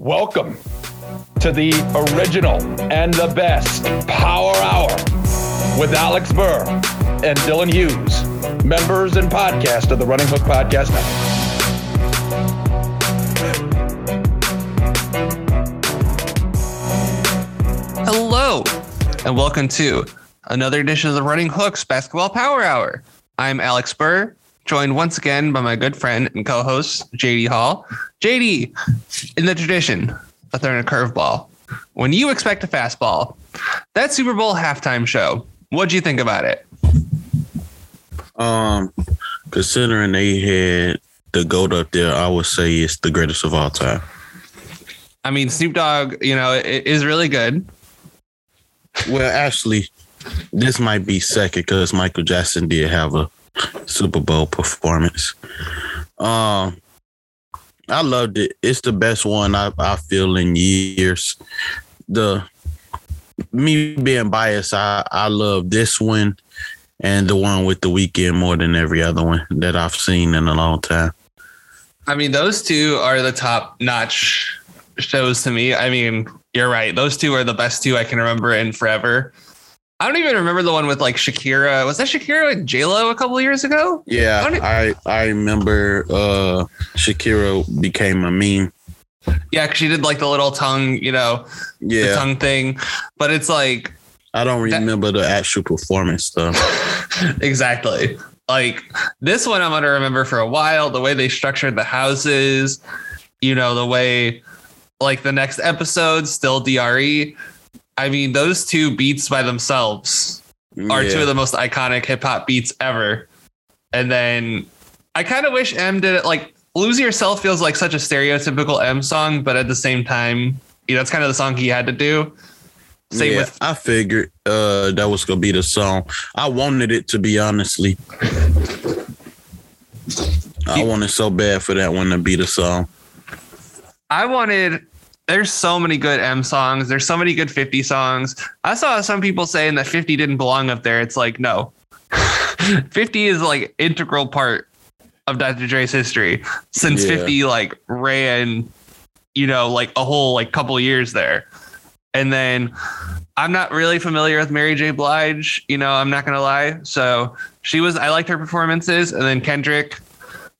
Welcome to the original and the best Power Hour with Alex Burr and Dylan Hughes, members and podcast of the Running Hook Podcast Network. Hello, and welcome to another edition of the Running Hooks Basketball Power Hour. I'm Alex Burr, joined once again by my good friend and co-host JD Hall. JD, in the tradition of throwing a curveball, when you expect a fastball, that Super Bowl halftime show, what'd you think about it? Um, considering they had the goat up there, I would say it's the greatest of all time. I mean, Snoop Dogg, you know, it is really good. Well, actually, this might be second because Michael Jackson did have a Super Bowl performance. Um, I loved it. It's the best one I, I feel in years. The me being biased, I I love this one and the one with the Weeknd more than every other one that I've seen in a long time. I mean, those two are the top notch shows to me. I mean, you're right. Those two are the best two I can remember in forever. I don't even remember the one with like Shakira. Was that Shakira and J Lo a couple of years ago? Yeah, I I remember uh Shakira became a meme. Yeah, cause she did like the little tongue, you know, the Yeah, tongue thing. But it's like I don't that- remember the actual performance though. exactly like this one. I'm gonna remember for a while. The way they structured the houses, you know, the way like the next episode still Dre. I mean, those two beats by themselves are two of the most iconic hip hop beats ever. And then I kind of wish M did it like Lose Yourself feels like such a stereotypical M song, but at the same time, you know, it's kind of the song he had to do. Same Yeah, with I figured uh that was gonna be the song. I wanted it to be honestly. I wanted so bad for that one to be the song. I wanted there's so many good M songs. There's so many good 50 songs. I saw some people saying that 50 didn't belong up there. It's like, no. 50 is like integral part of Dr. Dre's history since Yeah. 50 like ran, you know, like a whole like couple years there. And then I'm not really familiar with Mary J. Blige, you know, I'm not gonna lie. So she was I liked her performances, and then Kendrick.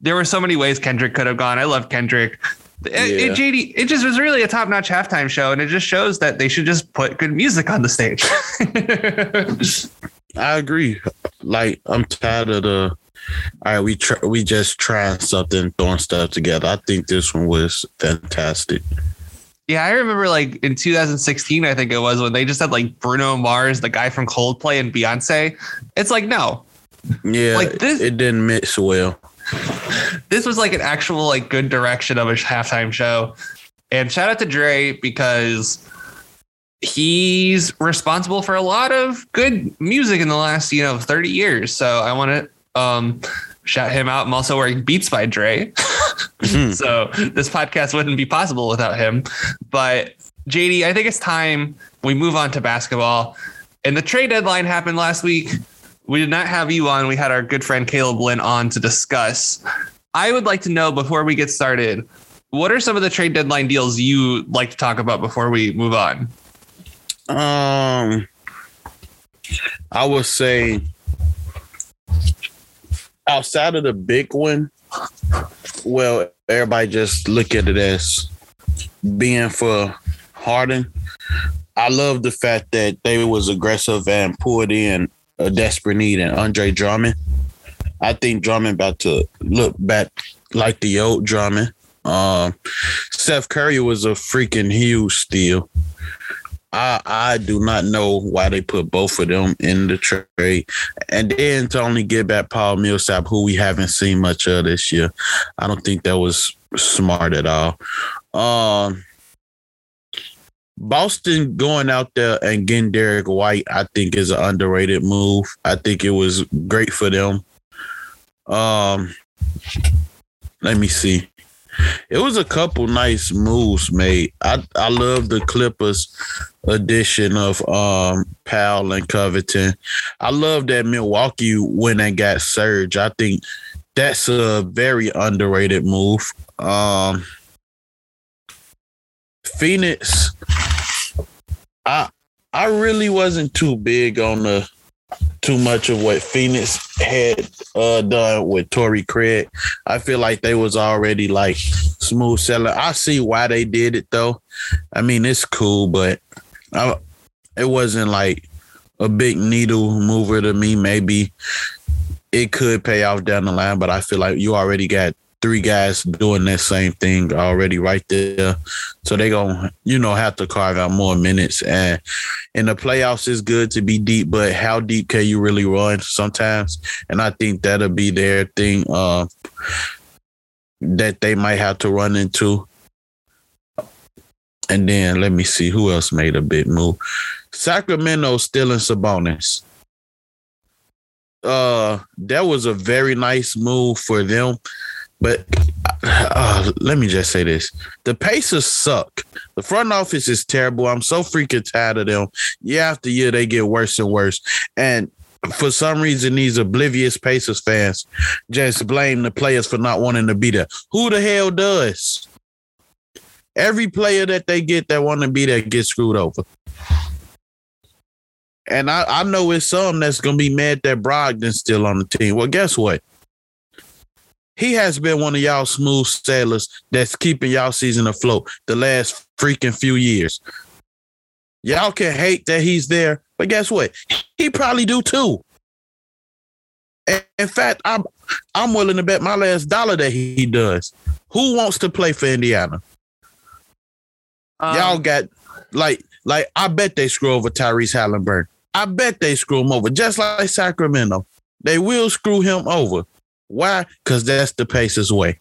There were so many ways Kendrick could have gone. I love Kendrick. It, it- JD, it just was really a top notch halftime show, and it just shows that they should just put good music on the stage. I agree. Like I'm tired of the all right, we try, we just trying something, throwing stuff together. I think this one was fantastic. yeah, I remember like in 2016, I think it was when they just had like Bruno Mars, the guy from Coldplay, and Beyonce. It's like, no, Yeah, Like this- it didn't mix well. This was like an actual like good direction of a halftime show. And shout out to Dre because he's responsible for a lot of good music in the last, you know, 30 years. So I want to um shout him out. I'm also wearing Beats by Dre. Mhm. so this podcast wouldn't be possible without him. But JD, I think it's time we move on to basketball. And the trade deadline happened last week. We did not have you on. We had our good friend Caleb Lynn on to discuss. I would like to know before we get started, what are some of the trade deadline deals you like to talk about before we move on? Um, I would say outside of the big one, well, everybody just look at it as being for Harden. I love the fact that they was aggressive and pulled in a desperate need in Andre Drummond. I think Drummond about to look back like the old Drummond. Um, Seth Curry was a freaking huge steal. I I do not know why they put both of them in the trade, and then to only get back Paul Millsap, who we haven't seen much of this year. I don't think that was smart at all. Um, Boston going out there and getting Derrick White, I think, is an underrated move. I think it was great for them. Um, let me see. It was a couple nice moves made. I I love the Clippers addition of um Powell and Covington. I love that Milwaukee went and got Serge. I think that's a very underrated move. Um Phoenix, I I really wasn't too big on the too much of what Phoenix had uh, done with Torrey Craig. I feel like they was already like smooth selling. I see why they did it though. I mean, it's cool, but I, it wasn't like a big needle mover to me. Maybe it could pay off down the line, but I feel like you already got three guys doing that same thing already right there. So they gonna, you know, have to carve out more minutes. And in the playoffs it's good to be deep, but how deep can you really run sometimes? And I think that'll be their thing uh, that they might have to run into. And then let me see who else made a big move. Sacramento still in Sabonis. Uh, that was a very nice move for them but uh, let me just say this: the Pacers suck. The front office is terrible. I'm so freaking tired of them. Year after year, they get worse and worse. And for some reason, these oblivious Pacers fans just blame the players for not wanting to be there. Who the hell does? Every player that they get that want to be there gets screwed over. And I, I know it's some that's gonna be mad that Brogdon's still on the team. Well, guess what? He has been one of y'all smooth sailors that's keeping y'all season afloat the last freaking few years. Y'all can hate that he's there, but guess what? He probably do too. In fact, I'm I'm willing to bet my last dollar that he does. Who wants to play for Indiana? Um, y'all got like like I bet they screw over Tyrese Halliburton. I bet they screw him over, just like Sacramento. They will screw him over. Why? Because that's the Pacers way.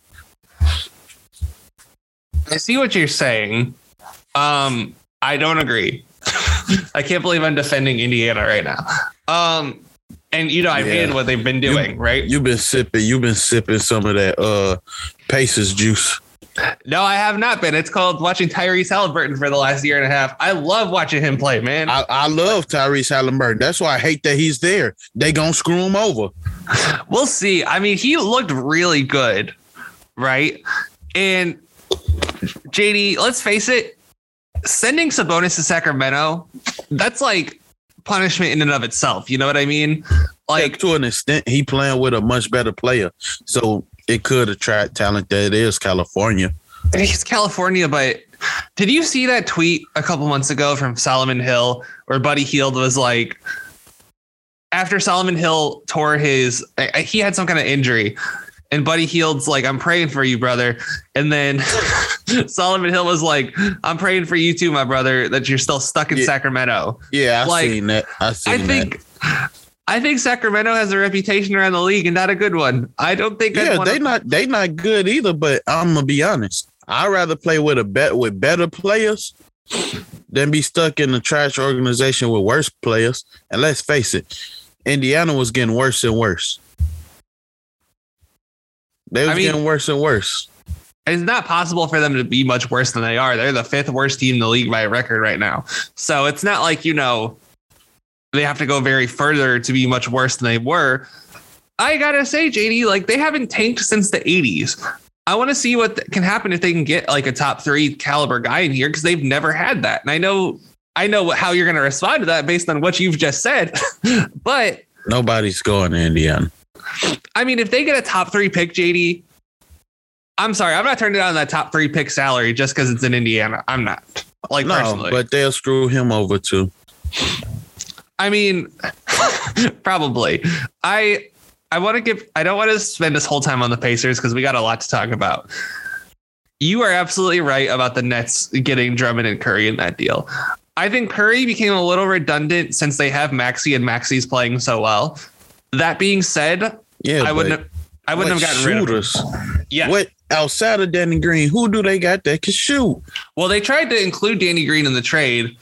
I see what you're saying. Um, I don't agree. I can't believe I'm defending Indiana right now. Um, and you know, I yeah. hated what they've been doing, you, right? You've been sipping, you've been sipping some of that uh Pacers juice. No, I have not been. It's called watching Tyrese Halliburton for the last year and a half. I love watching him play, man. I, I love Tyrese Halliburton. That's why I hate that he's there. They gonna screw him over. We'll see. I mean, he looked really good, right? And JD, let's face it, sending Sabonis to Sacramento, that's like punishment in and of itself. You know what I mean? Like yeah, to an extent, he playing with a much better player. So it could attract talent that is California. It's California, but did you see that tweet a couple months ago from Solomon Hill where Buddy Hield was like, after Solomon Hill tore his, he had some kind of injury. And Buddy Hield's like, I'm praying for you, brother. And then Solomon Hill was like, I'm praying for you too, my brother, that you're still stuck in yeah. Sacramento. Yeah, I've like, seen that. I've seen I think that. I think Sacramento has a reputation around the league and not a good one. I don't think. Yeah, they not they not good either. But I'm gonna be honest. I'd rather play with a bet with better players than be stuck in a trash organization with worse players. And let's face it, Indiana was getting worse and worse. They was I mean, getting worse and worse. It's not possible for them to be much worse than they are. They're the fifth worst team in the league by record right now. So it's not like you know they have to go very further to be much worse than they were. I gotta say, JD, like they haven't tanked since the 80s. I want to see what can happen if they can get like a top three caliber guy in here because they've never had that. And I know, I know how you're going to respond to that based on what you've just said, but nobody's going to Indiana. I mean, if they get a top three pick, JD, I'm sorry, I'm not turning down that top three pick salary just because it's in Indiana. I'm not like no, personally. but they'll screw him over too. I mean, probably. I I want to give. I don't want to spend this whole time on the Pacers because we got a lot to talk about. You are absolutely right about the Nets getting Drummond and Curry in that deal. I think Curry became a little redundant since they have Maxey and Maxey's playing so well. That being said, yeah, I wouldn't. I wouldn't have gotten shooters. rid of him. Yeah. What outside of Danny Green? Who do they got that can shoot? Well, they tried to include Danny Green in the trade,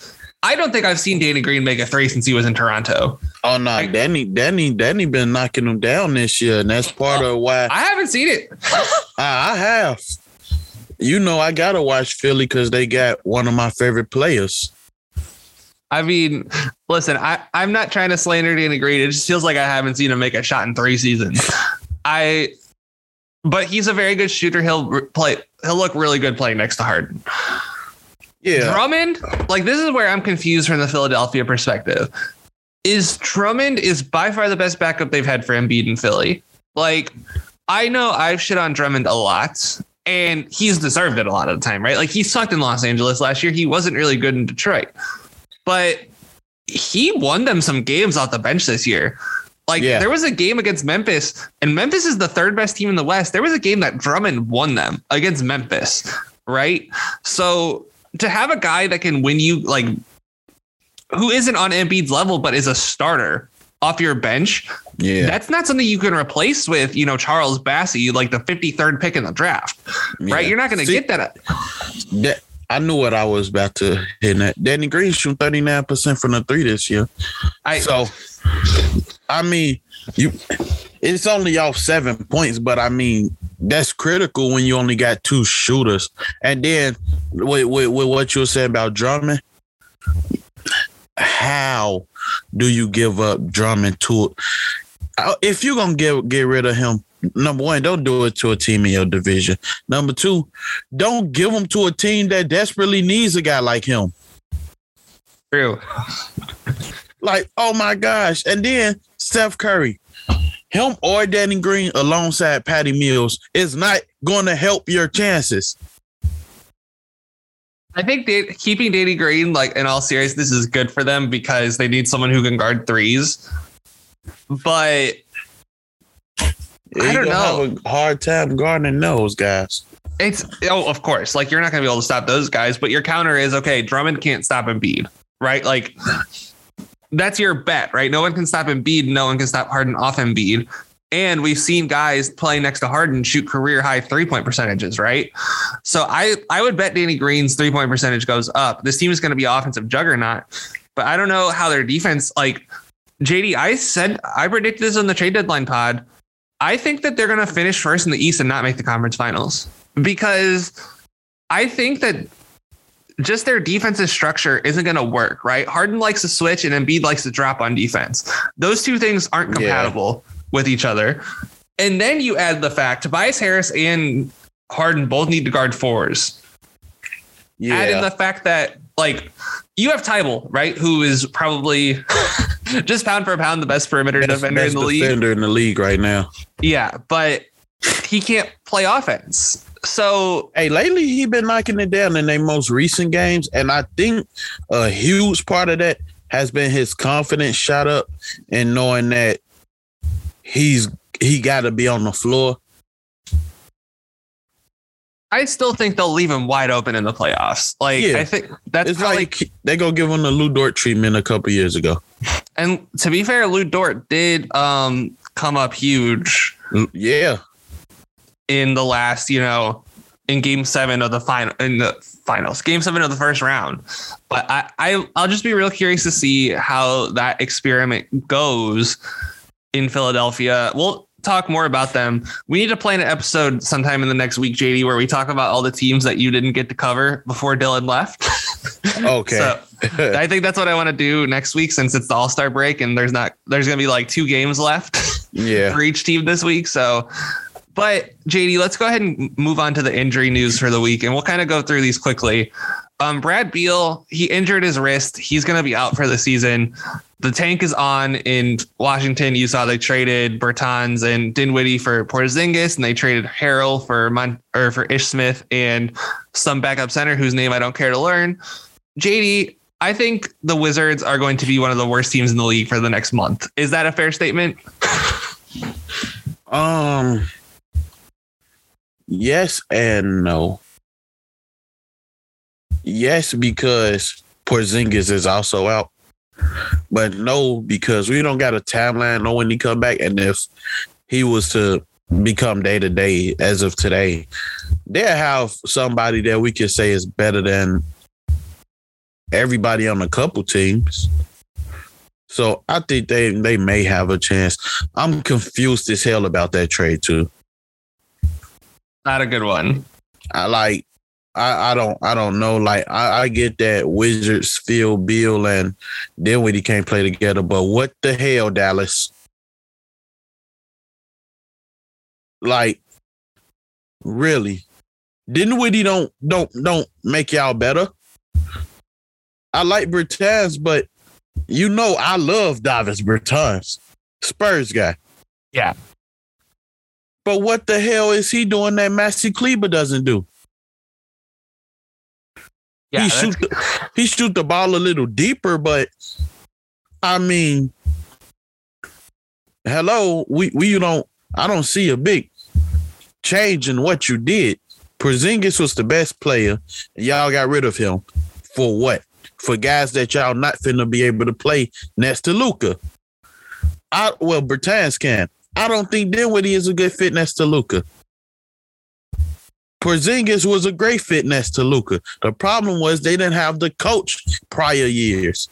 I don't think I've seen Danny Green make a three since he was in Toronto. Oh no, I, Danny, Danny, Danny been knocking him down this year, and that's part of why I haven't seen it. I, I have. You know, I gotta watch Philly because they got one of my favorite players. I mean, listen, I, I'm not trying to slander Danny Green. It just feels like I haven't seen him make a shot in three seasons. I, but he's a very good shooter. He'll play. He'll look really good playing next to Harden. Yeah. Drummond, like this is where I'm confused from the Philadelphia perspective. Is Drummond is by far the best backup they've had for Embiid in Philly. Like, I know I've shit on Drummond a lot, and he's deserved it a lot of the time, right? Like he sucked in Los Angeles last year. He wasn't really good in Detroit, but he won them some games off the bench this year. Like Yeah. there was a game against Memphis, and Memphis is the third best team in the West. There was a game that Drummond won them against Memphis, right? So to have a guy that can win you like who isn't on Embiid's level but is a starter off your bench, Yeah. that's not something you can replace with, you know, Charles Bassey, like the 53rd pick in the draft, right? You're not going to get that. that. I knew what I was about to hit. That Danny Green shooting thirty nine percent from the three this year. I So, I mean, you. It's only off seven points, but I mean that's critical when you only got two shooters. And then with, with, with what you were saying about Drummond, how do you give up Drummond to? Uh, If you're gonna get get rid of him, number one, don't do it to a team in your division. Number two, don't give him to a team that desperately needs a guy like him. true. Like, oh my gosh. And then Steph Curry, him or Danny Green alongside Patty Mills is not going to help your chances. I think they, keeping Danny Green, like in all seriousness, is good for them because they need someone who can guard threes. But I don't know. Have a hard time guarding those guys. it's oh, of course, like you're not going to be able to stop those guys. But your counter is okay. Drummond can't stop Embiid, right? Like that's your bet, right? No one can stop Embiid. No one can stop Harden off Embiid. And we've seen guys playing next to Harden shoot career high three point percentages, right? So I I would bet Danny Green's three point percentage goes up. This team is going to be offensive juggernaut, but I don't know how their defense like JD. I said I predicted this on the trade deadline pod. I think that they're going to finish first in the East and not make the conference finals because I think that just their defensive structure isn't going to work, right? Harden likes to switch and Embiid likes to drop on defense. Those two things aren't Yeah. compatible with each other. And then you add the fact Tobias Harris and Harden both need to guard fours. Yeah. Add in the fact that like you have Thybulle, right? Who is probably just pound for pound the best perimeter best, defender in best the league. defender in the league right now. Yeah, but he can't play offense. So Hey, lately he been knocking it down in their most recent games, and I think a huge part of that has been his confidence shot up and knowing that he's he got to be on the floor. I still think they'll leave him wide open in the playoffs. Like Yeah. I think that's It's probably like they go give him the Lu Dort treatment a couple years ago. and to be fair, Lu Dort did um come up huge Yeah, in the last, you know, in game seven of the final in the finals, game seven of the first round. But I, I I'll just be real curious to see how that experiment goes in Philadelphia. We'll talk more about them. We need to plan an episode sometime in the next week, JD, where we talk about all the teams that you didn't get to cover before Dylan left. okay. So I think that's what I want to do next week since it's the All Star break and there's not there's gonna be like two games left yeah, for each team this week. So, but JD, let's go ahead and move on to the injury news for the week, and we'll kind of go through these quickly. Um, Brad Beal, he injured his wrist. He's going to be out for the season. The tank is on in Washington. You saw they traded Bertans and Dinwiddie for Porzingis, and they traded Harrell for Mon- or for Ish Smith and some backup center whose name I don't care to learn. JD, I think the Wizards are going to be one of the worst teams in the league for the next month. Is that a fair statement? Um. Yes and no. Yes, because Porzingis is also out, but no, because we don't got a timeline. on when he come back, and if he was to become day to day as of today, they'll have somebody that we can say is better than everybody on a couple teams. So I think they they may have a chance. I'm confused as hell about that trade too. Not a good one. I like I, I don't I don't know. Like I, I get that Wizards feel Beal and Dinwiddie can't play together, but what the hell, Dallas? Like, really? Dinwiddie don't don't don't make y'all better. I like Bertans, but you know I love Davis Bertans, Spurs guy. Yeah. But what the hell is he doing that Maxi Kleber doesn't do? Yeah, he shoot the, he shoot the ball a little deeper, but I mean, hello, we we don't I don't see a big change in what you did. Porzingis was the best player, y'all got rid of him for what? For guys that y'all not finna be able to play next to Luka. I well, Bertans can. I don't think Dinwiddie is a good fit next to Luka. Porzingis was a great fit next to Luka. The problem was they didn't have the coach prior years.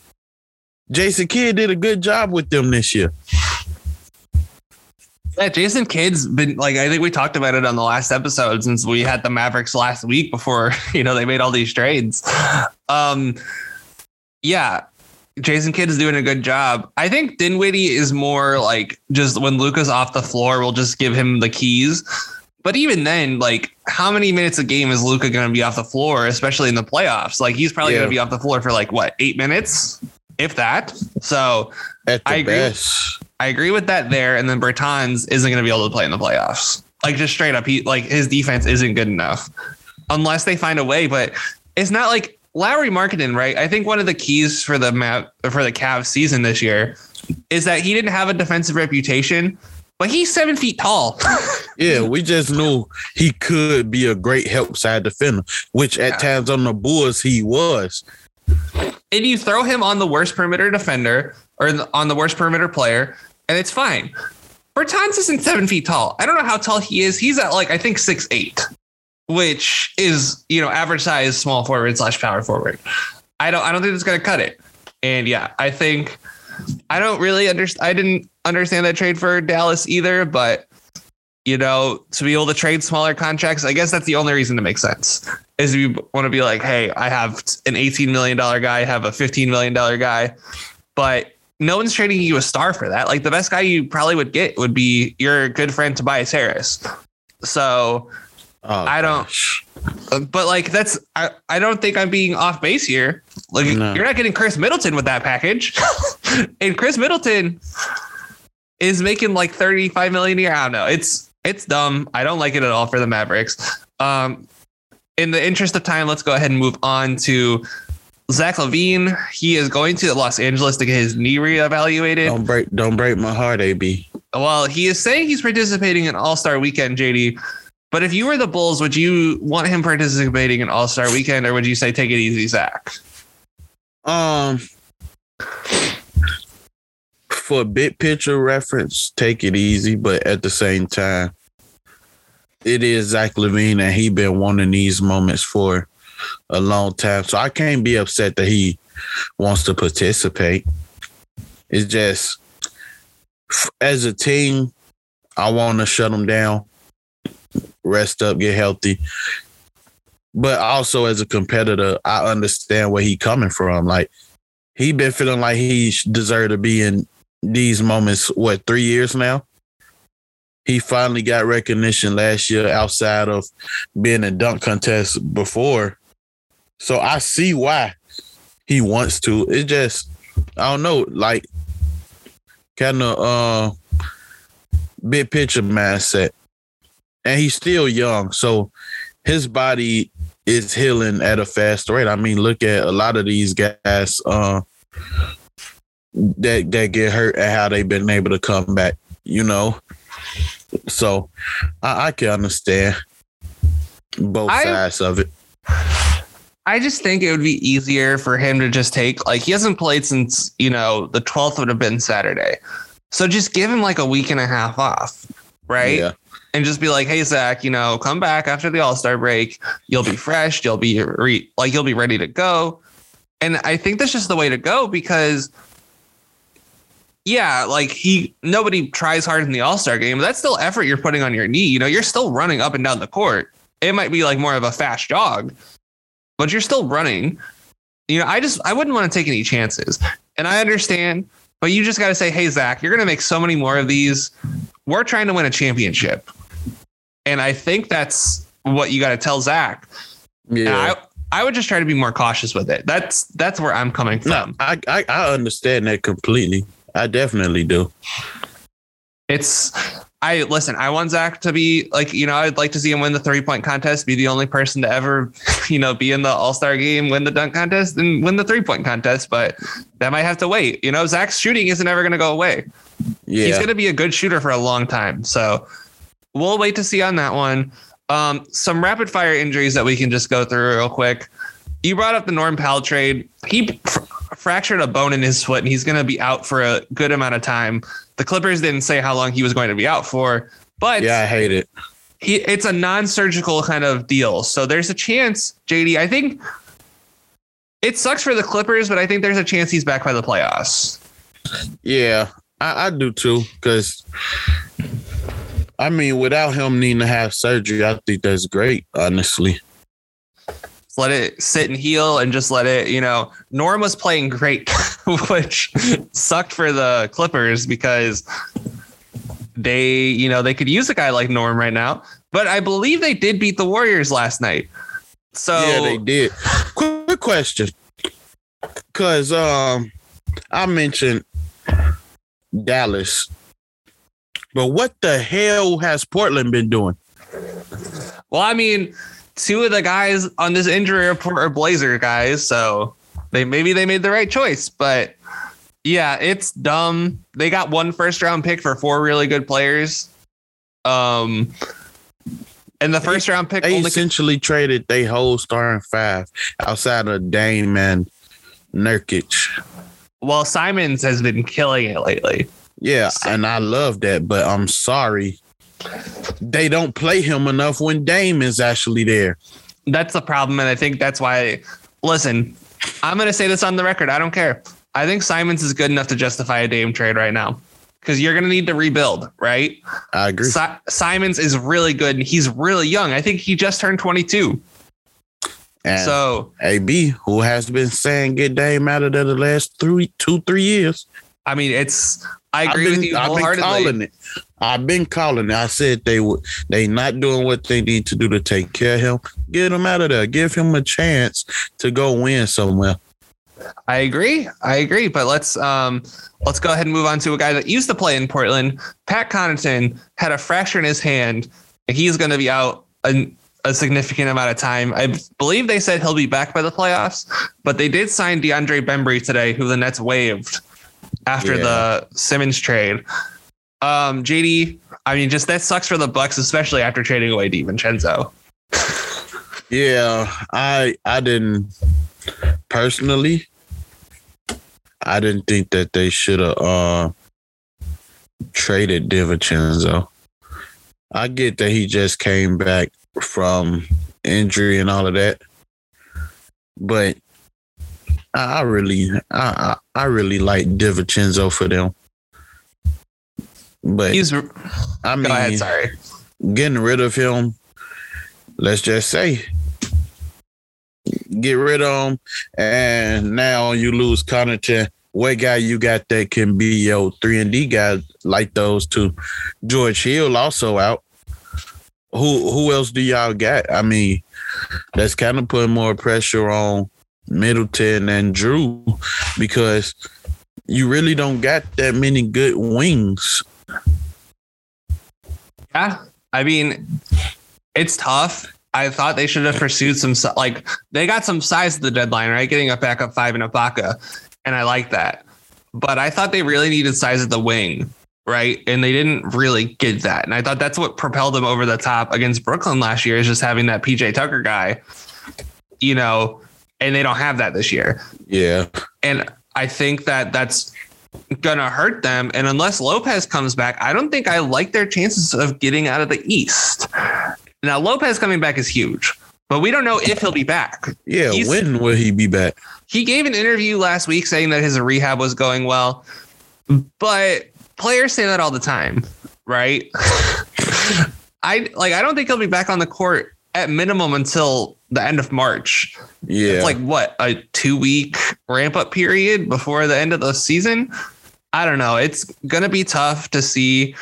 Jason Kidd did a good job with them this year. Yeah, Jason Kidd's been like I think we talked about it on the last episode since we had the Mavericks last week before you know they made all these trades. Um, yeah, Jason Kidd is doing a good job. I think Dinwiddie is more like just when Luka's off the floor, we'll just give him the keys. But even then, like how many minutes a game is Luka going to be off the floor, especially in the playoffs? Like he's probably Yeah. going to be off the floor for like what eight minutes, if that. So At the I agree. best. I agree with that there. And then Bertans isn't going to be able to play in the playoffs. Like just straight up, he like his defense isn't good enough unless they find a way. But it's not like Lauri Markkanen, right? I think one of the keys for the map for the Cavs season this year is that he didn't have a defensive reputation, but he's seven feet tall. Yeah, we just knew he could be a great help side defender, which at Yeah. times on the Bulls he was. and you throw him on the worst perimeter defender or on the worst perimeter player, and it's fine. Bertans isn't seven feet tall. I don't know how tall he is. He's at like I think six eight, which is you know average size small forward slash power forward. I don't I don't think it's gonna cut it. And yeah, I think I don't really understand. I didn't understand that trade for Dallas either, but you know, to be able to trade smaller contracts, I guess that's the only reason to make sense. Is you want to be like, hey, I have an $18 million guy, I have a $15 million guy, but no one's trading you a star for that. Like the best guy you probably would get would be your good friend Tobias Harris. So, Oh, I don't- gosh. uh, but like that's I, I don't think I'm being off base here. Like No. you're not getting Khris Middleton with that package. and Khris Middleton is making like 35 million a year. I don't know. It's it's dumb. I don't like it at all for the Mavericks. Um in the interest of time, let's go ahead and move on to Zach LaVine. He is going to Los Angeles to get his knee reevaluated. Don't break don't break my heart, AB. Well, he is saying he's participating in All Star Weekend, JD. But if you were the Bulls, would you want him participating in All Star Weekend, or would you say take it easy, Zach? Um for big picture reference, take it easy, but at the same time, it is Zach LaVine and he been wanting these moments for a long time. So I can't be upset that he wants to participate. It's just as a team, I want to shut them down, rest up, get healthy. But also as a competitor, I understand where he coming from. Like he been feeling like he deserved to be in these moments. What three years now? He finally got recognition last year outside of being a dunk contest before. So I see why he wants to. It just I don't know, like kind of uh big picture mindset. And he's still young, so his body is healing at a fast rate. I mean, look at a lot of these guys uh, that that get hurt and how they've been able to come back. You know, so I, I can understand both I- sides of it. I just think it would be easier for him to just take like he hasn't played since you know the 12th would have been Saturday, so just give him like a week and a half off, right? Yeah, and just be like, "Hey Zach, you know, come back after the All Star break. You'll be fresh. You'll be re- like you'll be ready to go." And I think that's just the way to go because, yeah, like he nobody tries hard in the All Star game. But that's still effort you're putting on your knee. You know, you're still running up and down the court. It might be like more of a fast jog, but you're still running. You know, I just I wouldn't want to take any chances. And I understand, but you just got to say, "Hey Zach, you're going to make so many more of these. We're trying to win a championship." And I think that's what you got to tell Zach. Yeah. I, I would just try to be more cautious with it. That's that's where I'm coming No, from. I, I I understand that completely. I definitely do. It's I listen. I want Zach to be like you know. I'd like to see him win the three point contest, be the only person to ever you know be in the All Star game, win the dunk contest, and win the three point contest. But that might have to wait. You know, Zach's shooting isn't ever going to go away. Yeah. He's going to be a good shooter for a long time. So we'll wait to see on that one. Um, some rapid fire injuries that we can just go through real quick. You brought up the Norm Powell trade. He fr- fractured a bone in his foot and he's going to be out for a good amount of time. The Clippers didn't say how long he was going to be out for, but yeah, I hate it. he, it's a non-surgical kind of deal. So there's a chance, JD. I think it sucks for the Clippers, but I think there's a chance he's back by the playoffs. Yeah, I, I do too. Because I mean, without him needing to have surgery, I think that's great. Honestly, Just let it sit and heal and just let it, you know, Norm was playing great, which sucked for the Clippers because they, you know, they could use a guy like Norm right now. But I believe they did beat the Warriors last night. So yeah, they did. Quick question, because um, I mentioned Dallas, but what the hell has Portland been doing? well, I mean, two of the guys on this injury report are Blazer guys, so they maybe they made the right choice, but yeah, it's dumb. They got one first round pick for four really good players. Um and the first round pick They essentially traded their whole starting five outside of Dame and Nurkic. well Simons has been killing it lately. Yeah, and I love that, but I'm sorry. They don't play him enough when Dame is actually there. That's the problem, and I think that's why listen, I'm gonna say this on the record. I don't care. I think Simons is good enough to justify a Dame trade right now. Because you're gonna need to rebuild, right? I agree. Si- Simons is really good and he's really young. I think he just turned 22. And So, AB, who has been saying get Dame out of there the last three, two, three years. I mean, it's, I I've agree been, with you I've been calling it. I've been calling it. I said they would. They not doing what they need to do to take care of him. Get him out of there. Give him a chance to go win somewhere. I agree. I agree. But let's um let's go ahead and move on to a guy that used to play in Portland. Pat Connaughton had a fracture in his hand. He's going to be out a, a significant amount of time. I believe they said he'll be back by the playoffs, but they did sign DeAndre Bembry today, who the Nets waived after Yeah. the Simmons trade. Um, JD, I mean, just that sucks for the Bucks, especially after trading away DiVincenzo. Yeah, I I didn't personally. I didn't think that they should have uh traded DiVincenzo. I get that he just came back from injury and all of that, but I, really I I I really like DiVincenzo for them. But He's I mean, ahead. Sorry. getting rid of him, let's just say, get rid of him, and now you lose Connaughton. What guy you got that can be your three and D guy like those two? George Hill also out. Who who else do y'all got? I mean, that's kind of putting more pressure on Middleton and Jrue because you really don't got that many good wings. Yeah, I mean, it's tough. I thought they should have pursued some like they got some size at the deadline, right? Getting a backup five in Ibaka, and I like that. But I thought they really needed size at the wing, right? And they didn't really get that. And I thought that's what propelled them over the top against Brooklyn last year is just having that PJ Tucker guy, you know, and they don't have that this year. Yeah. And I think that that's gonna hurt them. And unless Lopez comes back, I don't think I like their chances of getting out of the East. Now Lopez coming back is huge, but we don't know if he'll be back. Yeah, He's- when will he be back? He gave an interview last week saying that his rehab was going well, but players say that all the time, right? I like I don't think he'll be back on the court at minimum until the end of March. Yeah, It's like what a two week ramp up period before the end of the season. I don't know. It's gonna be tough to see.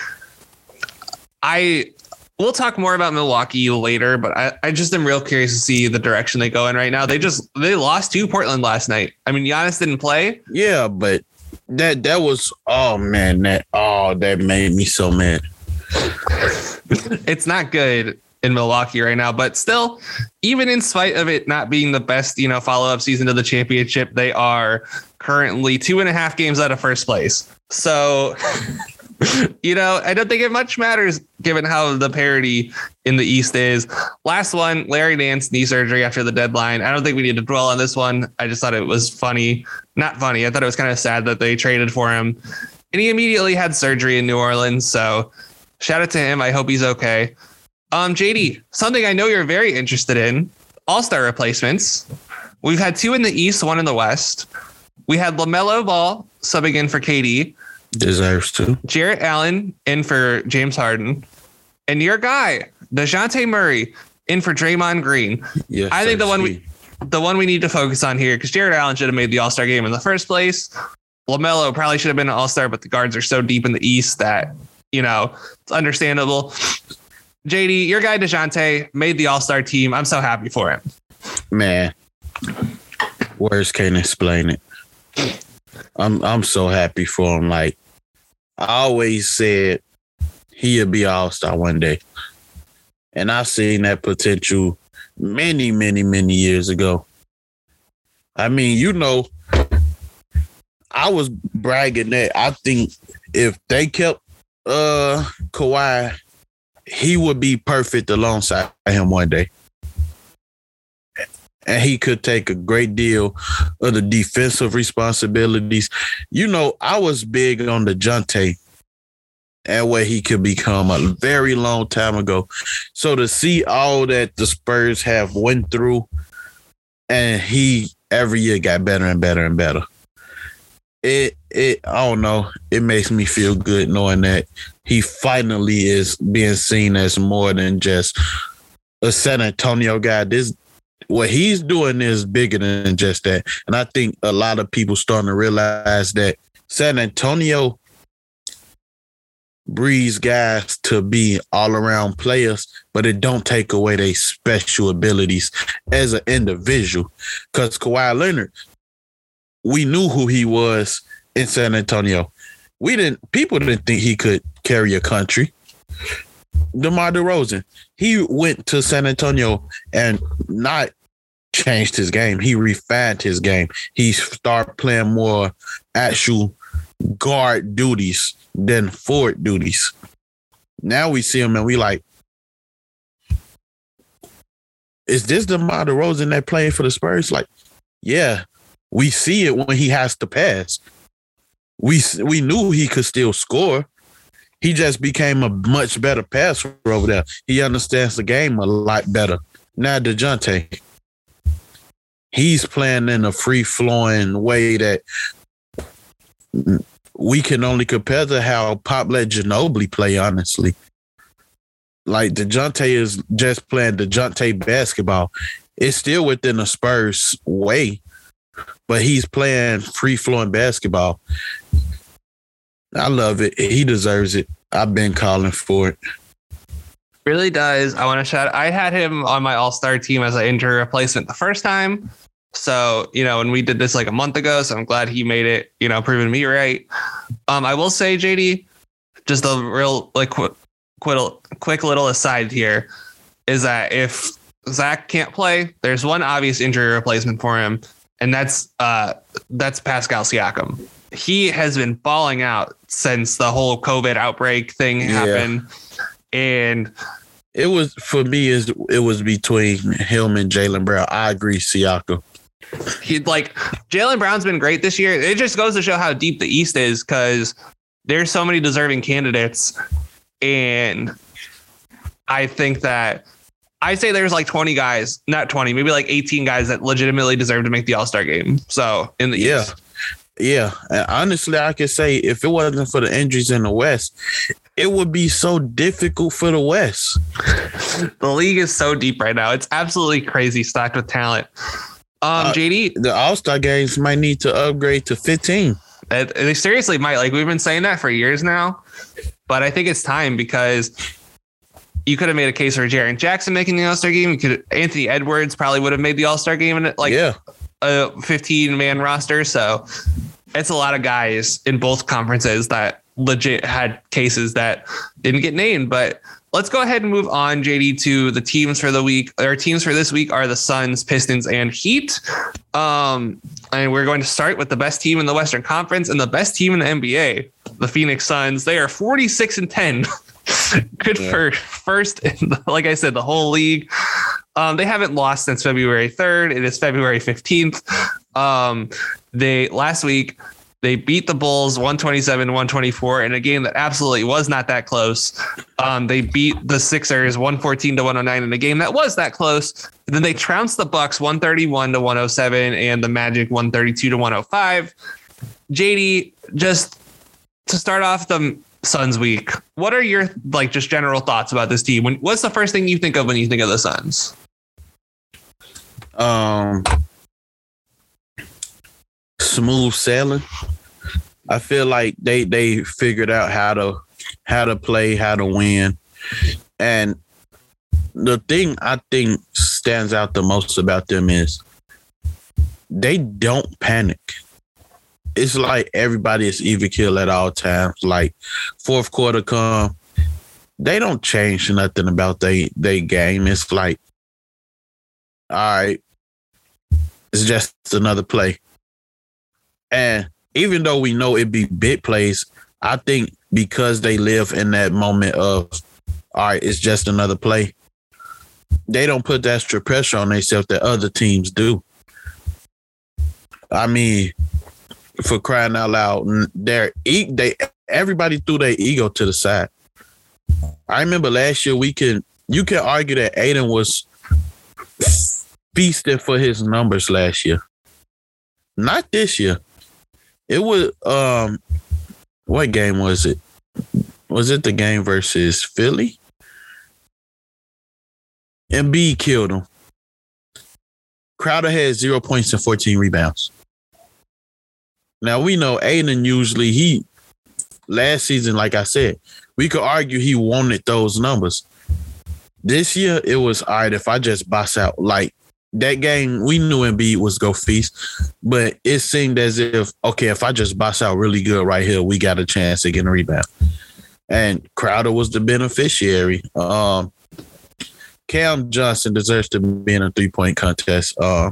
I we'll talk more about Milwaukee later, but I, I just am real curious to see the direction they go in right now. They just they lost to Portland last night. I mean, Giannis didn't play. Yeah, but that that was oh man, that oh that made me so mad. it's not good in Milwaukee right now, but still, even in spite of it not being the best, you know, follow up season to the championship, they are currently two and a half games out of first place. So you know, I don't think it much matters given how the parity in the East is. Last one, Larry Nance knee surgery after the deadline. I don't think we need to dwell on this one. I just thought it was funny. Not funny. I thought it was kind of sad that they traded for him. And he immediately had surgery in New Orleans. So shout out to him. I hope he's okay. Um, JD, something I know you're very interested in all star replacements. We've had two in the East, one in the West. We had LaMelo Ball subbing in for KD. Deserves to. Jarrett Allen in for James Harden, and your guy Dejounte Murray in for Draymond Green. Yes, I think the one we the one we need to focus on here because Jarrett Allen should have made the All Star game in the first place. Lamelo probably should have been an All Star, but the guards are so deep in the East that you know it's understandable. JD, your guy Dejounte made the All Star team. I'm so happy for him. man. Words can't explain it. I'm I'm so happy for him. Like I always said, he'll be all star one day, and I seen that potential many, many, many years ago. I mean, you know, I was bragging that I think if they kept uh Kawhi, he would be perfect alongside him one day and he could take a great deal of the defensive responsibilities. You know, I was big on Dejounte and what he could become a very long time ago. So to see all that the Spurs have went through, and he every year got better and better and better. It it I don't know. It makes me feel good knowing that he finally is being seen as more than just a San Antonio guy. This what he's doing is bigger than just that. And I think a lot of people starting to realize that San Antonio breeds guys to be all around players, but it don't take away their special abilities as an individual. Because Kawhi Leonard, we knew who he was in San Antonio. We didn't people didn't think he could carry a country. DeMar DeRozan, he went to San Antonio and not changed his game. He refined his game. He started playing more actual guard duties than forward duties. Now we see him and we like, is this DeMar DeRozan that playing for the Spurs? Like, yeah, we see it when he has to pass. We we knew he could still score. He just became a much better passer over there. He understands the game a lot better. Now DeJounte, he's playing in a free flowing way that we can only compare to how Pop let Ginobili play, honestly. Like DeJounte is just playing DeJounte basketball. It's still within the Spurs way, but he's playing free flowing basketball. I love it. He deserves it. I've been calling for it. Really does. I want to shout. I had him on my All Star team as an injury replacement the first time. So you know, and we did this like a month ago. So I'm glad he made it. You know, proving me right. Um, I will say, JD, just a real like quick, quick little aside here is that if Zach can't play, there's one obvious injury replacement for him, and that's uh that's Pascal Siakam. He has been balling out since the whole COVID outbreak thing Yeah. happened, and It was for me is it was between him and Jaylen Brown. I agree, Siakam. he like Jaylen Brown's been great this year. It just goes to show how deep the East is because there's so many deserving candidates, and I think that I say there's like 20 guys, not 20, maybe like 18 guys that legitimately deserve to make the All Star game. So in the Yeah. East, Yeah, and honestly, I could say if it wasn't for the injuries in the West, it would be so difficult for the West. the league is so deep right now. It's absolutely crazy, stacked with talent. Um, Uh, JD, The All Star games might need to upgrade to 15. Uh, They seriously might. Like we've been saying that for years now, but I think it's time because you could have made a case for Jaren Jackson making the All Star game. You could Anthony Edwards probably would have made the All Star game in like yeah, a 15 man roster. So it's a lot of guys in both conferences that legit had cases that didn't get named. But let's go ahead and move on, JD, to the teams for the week. Our teams for this week are the Suns, Pistons, and Heat. Um, and we're going to start with the best team in the Western Conference and the best team in the NBA, the Phoenix Suns. They are 46 and 10. Good Yeah. for first, in the, like I said, the whole league. Um, they haven't lost since February 3rd. It is February 15th. Um, they last week they beat the Bulls 127 124 in a game that absolutely was not that close. Um, they beat the Sixers 114 to 109 in a game that was that close. And then they trounced the Bucks 131 to 107 and the Magic 132 to 105. JD, just to start off the Suns week, what are your like just general thoughts about this team? When, what's the first thing you think of when you think of the Suns? Um, smooth sailing. I feel like they they figured out how to how to play, how to win, and the thing I think stands out the most about them is they don't panic. It's like everybody is even kill at all times. Like fourth quarter come, they don't change nothing about they they game. It's like, all right, it's just another play. And even though we know it'd be big plays, I think because they live in that moment of, all right, it's just another play, they don't put that extra pressure on themselves that other teams do. I mean, for crying out loud, their e- they everybody threw their ego to the side. I remember last year we can you can argue that Ayton was feasting for his numbers last year. Not this year. It was um what game was it? Was it the game versus Philly? Embiid killed him. Crowder had zero points and 14 rebounds. Now we know Ayton usually he last season, like I said, we could argue he wanted those numbers. This year it was all right if I just bust out like that game, we knew Embiid was go feast, but it seemed as if okay, if I just bust out really good right here, we got a chance to get a rebound. And Crowder was the beneficiary. Um, Cam Johnson deserves to be in a three point contest. Uh,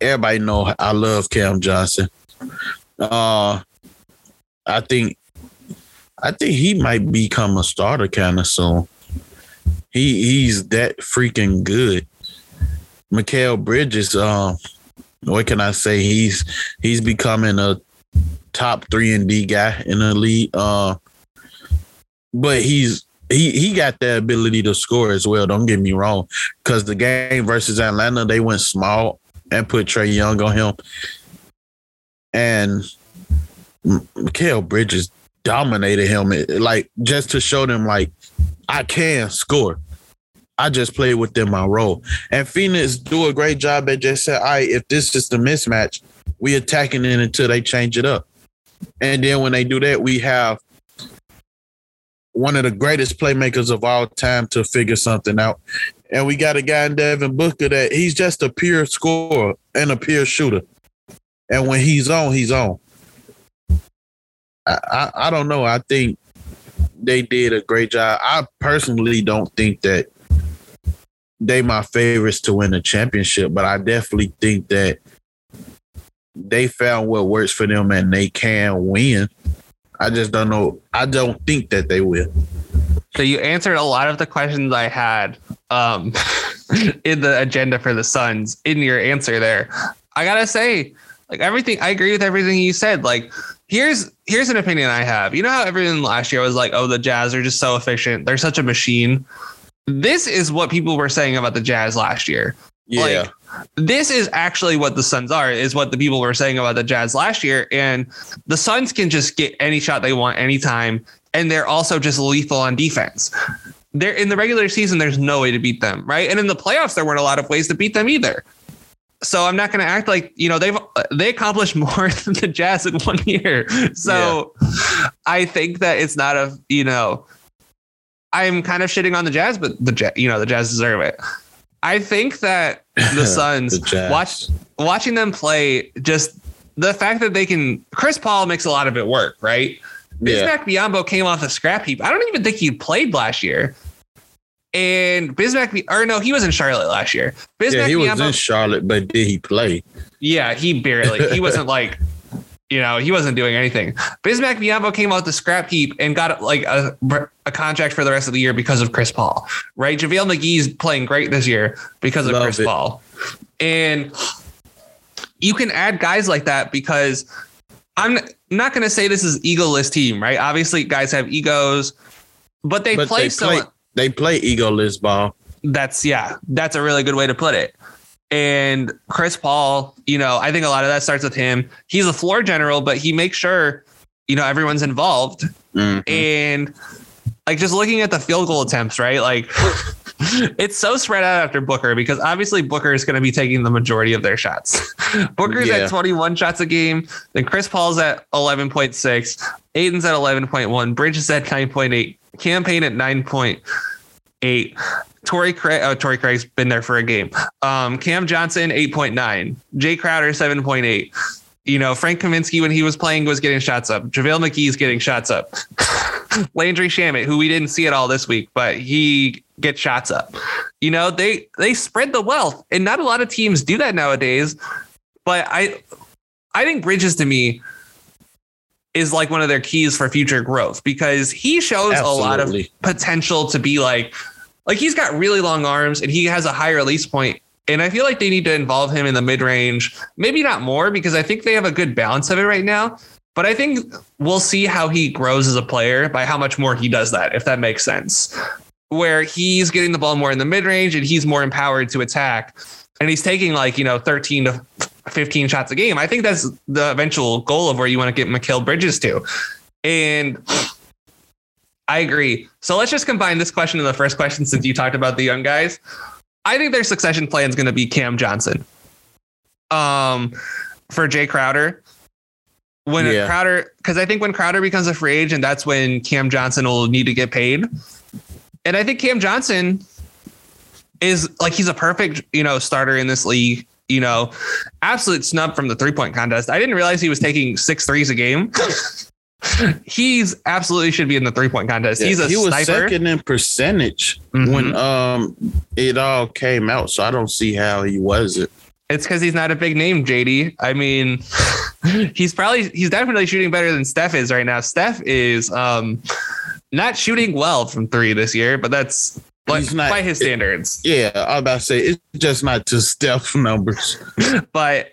everybody know I love Cam Johnson. Uh, I think, I think he might become a starter kind of soon. He he's that freaking good. Mikal Bridges, um, what can I say? He's he's becoming a top three and D guy in the league. Uh, but he's he he got the ability to score as well. Don't get me wrong, because the game versus Atlanta, they went small and put Trae Young on him, and Mikal Bridges dominated him. Like just to show them, like I can score. I just play within my role. And Phoenix do a great job at just saying, all right, if this is the mismatch, we attacking it until they change it up. And then when they do that, we have one of the greatest playmakers of all time to figure something out. And we got a guy in Devin Booker that he's just a pure scorer and a pure shooter. And when he's on, he's on. I, I, I don't know. I think they did a great job. I personally don't think that they my favorites to win the championship, but I definitely think that they found what works for them and they can win. I just don't know. I don't think that they will. So you answered a lot of the questions I had um, in the agenda for the Suns in your answer there. I gotta say, like everything, I agree with everything you said. Like, here's here's an opinion I have. You know how everyone last year was like, "Oh, the Jazz are just so efficient. They're such a machine." This is what people were saying about the Jazz last year. Yeah. Like, this is actually what the Suns are, is what the people were saying about the Jazz last year. And the Suns can just get any shot they want anytime. And they're also just lethal on defense. They're in the regular season, there's no way to beat them, right? And in the playoffs, there weren't a lot of ways to beat them either. So I'm not going to act like, you know, they've they accomplished more than the Jazz in one year. So I think that it's not a, you know, I'm kind of shitting on the Jazz, but the you know the Jazz deserve it. I think that the Suns The watch watching them play just the fact that they can Chris Paul makes a lot of it work, right? Yeah. Bismack Biyombo came off the scrap heap. I don't even think he played last year. And Bismack, or no, he was in Charlotte last year. Bismack Yeah, he was in Charlotte, but did he play? yeah, he barely. He wasn't like, you know, he wasn't doing anything. Bismack Biyombo came out the scrap heap and got like a, a contract for the rest of the year because of Chris Paul, right? JaVale McGee's playing great this year because of Love Chris it. Paul. And you can add guys like that because I'm not going to say this is egoless team, right? Obviously, guys have egos, but they But play they so play they play egoless ball. that's yeah, that's a really good way to put it. And Chris Paul, you know, I think a lot of that starts with him. He's a floor general, but he makes sure, you know, everyone's involved. Mhm. And like just looking at the field goal attempts, right? Like it's so spread out after Booker because obviously Booker is going to be taking the majority of their shots. Booker's Yeah. at 21 shots a game. Then Chris Paul's at 11.6. Ayton's at 11.1. Bridges at 9.8. Cam Payne at 9.8. Torrey Craig, oh, Torrey Craig's been there for a game. Um, Cam Johnson, 8.9. Jae Crowder, 7.8. You know, Frank Kaminsky, when he was playing, was getting shots up. JaVale McGee's getting shots up. Landry Shamet, who we didn't see at all this week, but he gets shots up. You know, they they spread the wealth, and not a lot of teams do that nowadays. But I I think Bridges to me is like one of their keys for future growth because he shows a lot of potential to be like like he's got really long arms and he has a high release point and I feel like they need to involve him in the mid range, maybe not more because I think they have a good balance of it right now. But I think we'll see how he grows as a player by how much more he does that, if that makes sense. Where he's getting the ball more in the mid range and he's more empowered to attack. And he's taking like, you know, 13 to 15 shots a game. I think that's the eventual goal of where you want to get Mikal Bridges to. And I agree. So let's just combine this question and the first question since you talked about the young guys. I think their succession plan is going to be Cam Johnson. Um, for Jae Crowder. When Yeah. Crowder, because I think when Crowder becomes a free agent, that's when Cam Johnson will need to get paid. And I think Cam Johnson is like he's a perfect, you know, starter in this league. You know, absolute snub from the three point contest. I didn't realize he was taking six threes a game. he's absolutely should be in the three point contest. he's a he was sniper. second in percentage Mhm. when um it all came out, so I don't see how he wasn't. It's because he's not a big name, JD. I mean, he's probably he's definitely shooting better than Steph is right now. Steph is um not shooting well from three this year, but that's like not- by his standards. Yeah, I was about to say it's just not to Steph numbers. But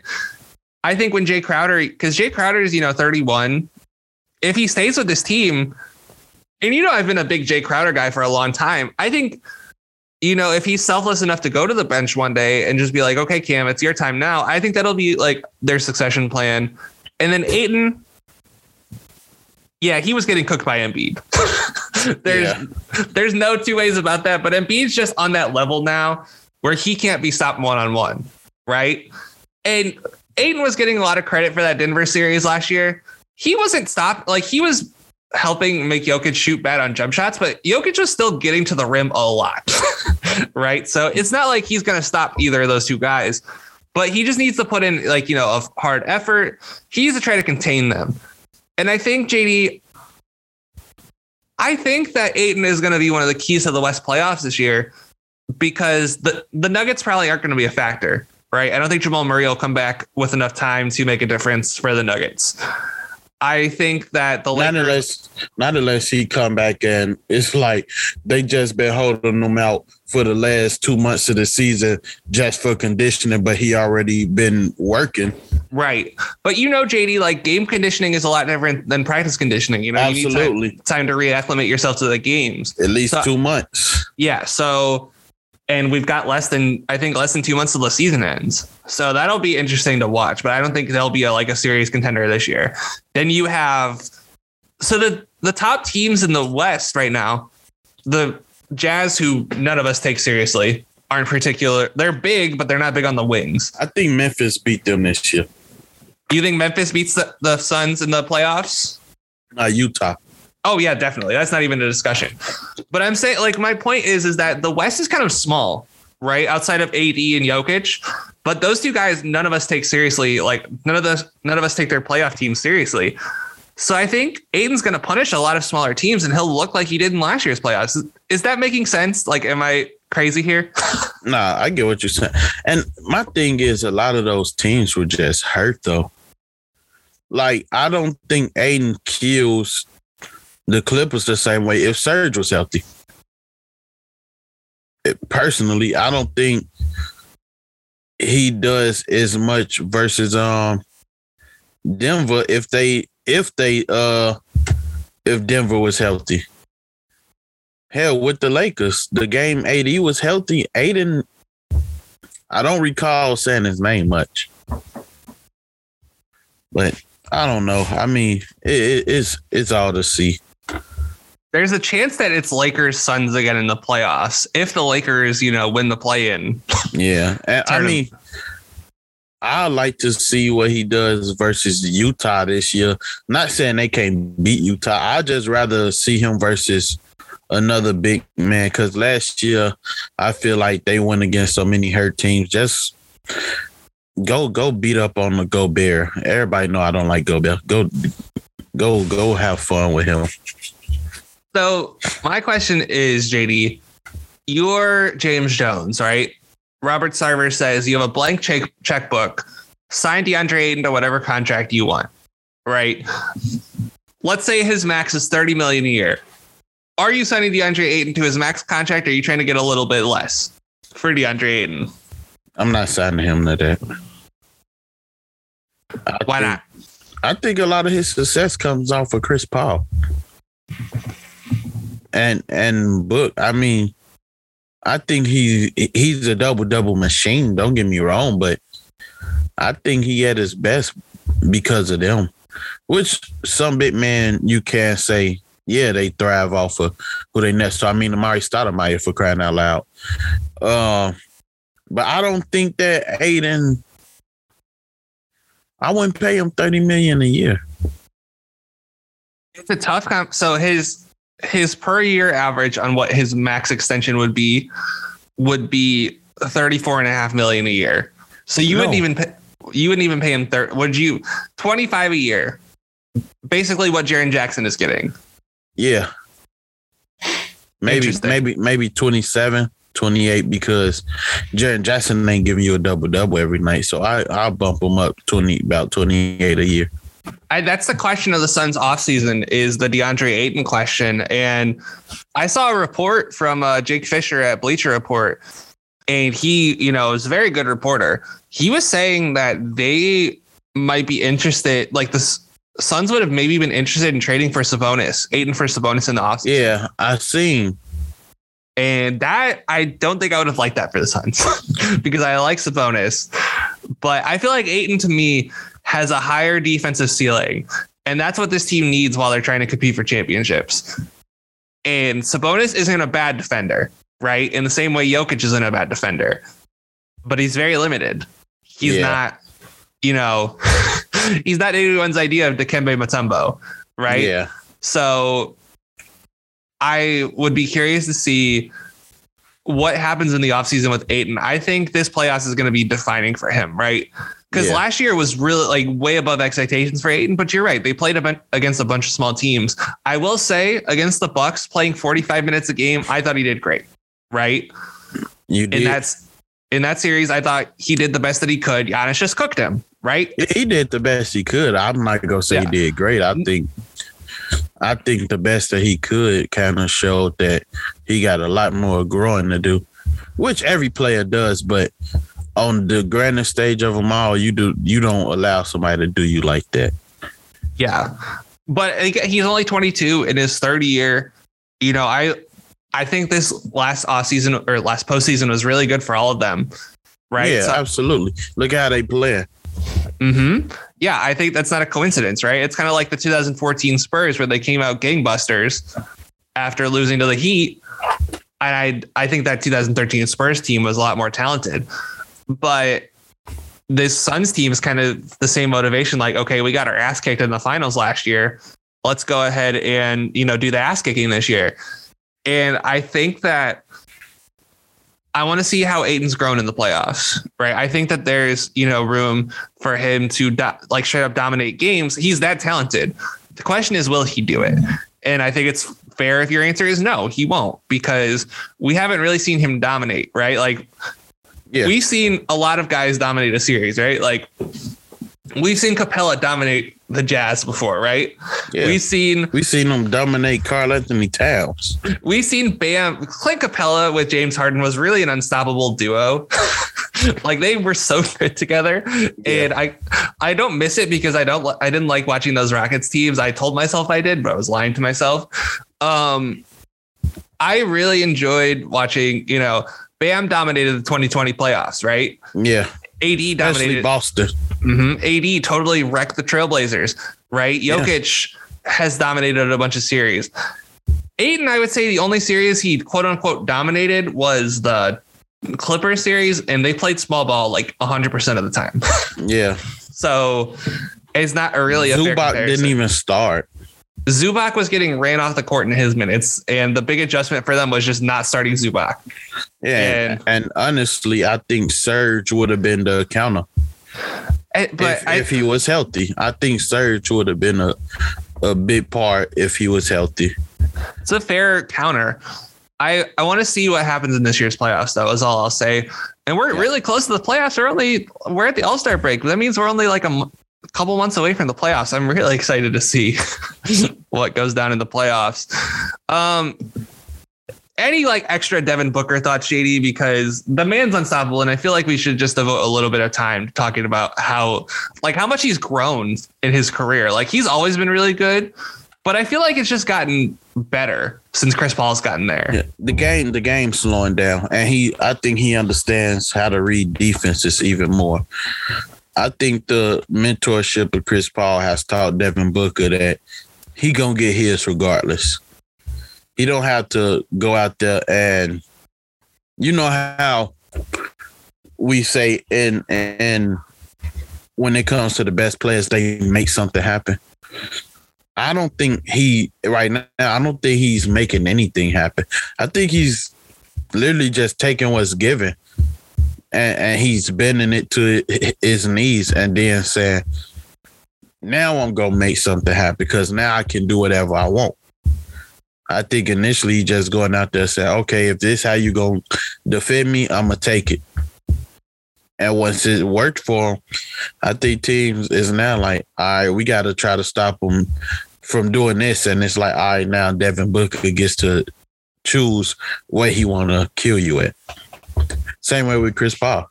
I think when Jae Crowder, because Jae Crowder is you know 31, if he stays with this team, and you know I've been a big Jae Crowder guy for a long time. I think you know if he's selfless enough to go to the bench one day and just be like, okay, Cam, it's your time now. I think that'll be like their succession plan. And then Ayton, yeah, he was getting cooked by Embiid. there's Yeah. there's no two ways about that. But Embiid's just on that level now where he can't be stopped one on one, right? And Ayton was getting a lot of credit for that Denver series last year. He wasn't stopped, like he was helping make Jokic shoot bad on jump shots, but Jokic was still getting to the rim a lot, right? So it's not like he's going to stop either of those two guys, but he just needs to put in like you know a hard effort. He needs to try to contain them, and I think JD. I think that Ayton is going to be one of the keys to the West playoffs this year because the the Nuggets probably aren't going to be a factor, right? I don't think Jamal Murray will come back with enough time to make a difference for the Nuggets. I think that the Not Lakers, unless, not unless he come back and it's like they just been holding him out for the last two months of the season just for conditioning, but he already been working. right? But you know, JD, like game conditioning is a lot different than practice conditioning. You know, you need time, Absolutely, time to reacclimate yourself to the games. at least So- two months. Yeah. So, and we've got less than I think less than two months till the season ends. So that'll be interesting to watch. But I don't think they'll be a, like a serious contender this year. Then you have so the the top teams in the West right now, the Jazz, who none of us take seriously, aren't particular. They're big, but they're not big on the wings. I think Memphis beat them this year. You think Memphis beats the, the Suns in the playoffs? Uh, Utah. Oh yeah, definitely. That's not even a discussion. But I'm saying like my point is is that the West is kind of small, right? Outside of AD and Jokic. But those two guys, none of us take seriously. Like none of us, none of us take their playoff team seriously. So I think Ayton's going to punish a lot of smaller teams, and he'll look like he did in last year's playoffs. Is that making sense? Like, am I crazy here? nah, I get what you're saying. And my thing is, a lot of those teams were just hurt, though. Like, I don't think Ayton kills the Clippers the same way if Serge was healthy. It, personally, I don't think he does as much versus um Denver if they if they uh if Denver was healthy. Hell, with the Lakers, the game AD was healthy. Ayton, I don't recall saying his name much, but I don't know. I mean, it, it, it's it's all to see. There's a chance that it's Lakers Suns again in the playoffs if the Lakers, you know, win the play in. Yeah, I mean, I like to see what he does versus Utah this year. Not saying they can't beat Utah. I just rather see him versus another big man because last year I feel like they went against so many hurt teams. Just go go beat up on the Gobert. Everybody know I don't like Gobert. Go go go have fun with him. So my question is, JD, you're James Jones, right? Robert Sarver says you have a blank check checkbook, sign DeAndre Ayton to whatever contract you want, right? Let's say his max is 30 million a year. Are you signing DeAndre Ayton to his max contract? Or are you trying to get a little bit less for DeAndre Ayton? I'm not signing him to that. I Why think, not? I think a lot of his success comes off of Chris Paul. And and Book, I mean, I think he he's a double double machine. Don't get me wrong, but I think he at his best because of them. Which some big man you can't say, yeah, they thrive off of who they next to. I mean, Amar'e Stoudemire for crying out loud. Uh, but I don't think that Ayton. I wouldn't pay him thirty million a year. It's a tough comp. So his his per year average on what his max extension would be would be 34 and a half million a year. So you no. wouldn't even pay, you wouldn't even pay him 30 would you 25 a year. Basically what Jaren Jackson is getting. Yeah. Maybe maybe maybe 27, 28 because Jaren Jackson ain't giving you a double double every night. So I I'll bump him up 20 about 28 a year. I, that's the question of the Suns offseason is the DeAndre Ayton question. And I saw a report from uh, Jake Fisher at Bleacher Report, and he, you know, is a very good reporter. He was saying that they might be interested, like the Suns would have maybe been interested in trading for Sabonis, Ayton for Sabonis in the offseason. Yeah, I seen. And that I don't think I would have liked that for the Suns because I like Sabonis. But I feel like Ayton to me has a higher defensive ceiling. And that's what this team needs while they're trying to compete for championships. And Sabonis isn't a bad defender, right? In the same way Jokic isn't a bad defender, but he's very limited. He's yeah. not, you know, he's not anyone's idea of Dikembe Mutombo, right? Yeah. So I would be curious to see what happens in the offseason with Ayton. I think this playoffs is going to be defining for him, right? Because yeah. last year was really like way above expectations for Ayton, but you're right. They played a ben- against a bunch of small teams. I will say against the Bucks, playing 45 minutes a game, I thought he did great. Right. You did. And that's in that series, I thought he did the best that he could. Giannis just cooked him. Right. He did the best he could. I'm not gonna say yeah. he did great. I mm-hmm. think I think the best that he could kind of showed that he got a lot more growing to do, which every player does. But on the grandest stage of them all, you do you don't allow somebody to do you like that. Yeah, but he's only 22 in his third year. You know, I I think this last off season or last postseason was really good for all of them. Right? Yeah, so, absolutely. Look how they play. Hmm. Yeah, I think that's not a coincidence, right? It's kind of like the 2014 Spurs where they came out gangbusters after losing to the Heat. And I I think that 2013 Spurs team was a lot more talented. But this Suns team is kind of the same motivation. Like, okay, we got our ass kicked in the finals last year. let's go ahead and you know do the ass kicking this year. And I think that I want to see how Ayton's grown in the playoffs, right? I think that there's, you know, room for him to do, like straight up dominate games. He's that talented. The question is, will he do it? And I think it's fair if your answer is no, he won't, because we haven't really seen him dominate, right? Like, yeah. we've seen a lot of guys dominate a series, right? Like, we've seen Capela dominate the Jazz before, right? Yeah. We've seen we've seen them dominate Karl-Anthony Towns. We've seen Bam Clint Capela with James Harden was really an unstoppable duo. like they were so good together, yeah. and I I don't miss it because I don't I didn't like watching those Rockets teams. I told myself I did, but I was lying to myself. Um, I really enjoyed watching. You know, Bam dominated the 2020 playoffs, right? Yeah. AD dominated Especially Boston. Mm-hmm. AD totally wrecked the Trailblazers, right? Jokic yeah. has dominated a bunch of series. Ayton, I would say the only series he quote unquote dominated was the Clipper series, and they played small ball like 100% of the time. yeah. So it's not a really Zubac didn't even start. Zubac was getting ran off the court in his minutes, and the big adjustment for them was just not starting Zubac. Yeah, and, and honestly, I think Serge would have been the counter. Eh, but if, I, if, he was healthy, I think Serge would have been a a big part if he was healthy. It's a fair counter. I, I want to see what happens in this year's playoffs, though, is all I'll say. And we're yeah. really close to the playoffs. We're only we're at the All Star break. That means we're only like a a couple months away from the playoffs. I'm really excited to see what goes down in the playoffs. Um, any like extra Devin Booker thoughts, JD, because the man's unstoppable, and I feel like we should just devote a little bit of time talking about how, like, how much he's grown in his career. Like, he's always been really good, but I feel like it's just gotten better since Chris Paul's gotten there. Yeah, the game, the game's slowing down, and he, I think he understands how to read defenses even more. I think the mentorship of Chris Paul has taught Devin Booker that he gonna get his regardless. He don't have to go out there and you know how we say in and when it comes to the best players, they make something happen. I don't think he right now. I don't think he's making anything happen. I think he's literally just taking what's given and, and he's bending it to his knees and then saying, now I'm gonna make something happen because now I can do whatever I want. I think initially just going out there saying, okay, if this how you gonna defend me, I'm gonna take it. And once it worked for him, I think teams is now like, all right, we got to try to stop them from doing this. And it's like, all right, now Devin Booker gets to choose where he want to kill you at. Same way with Chris Paul.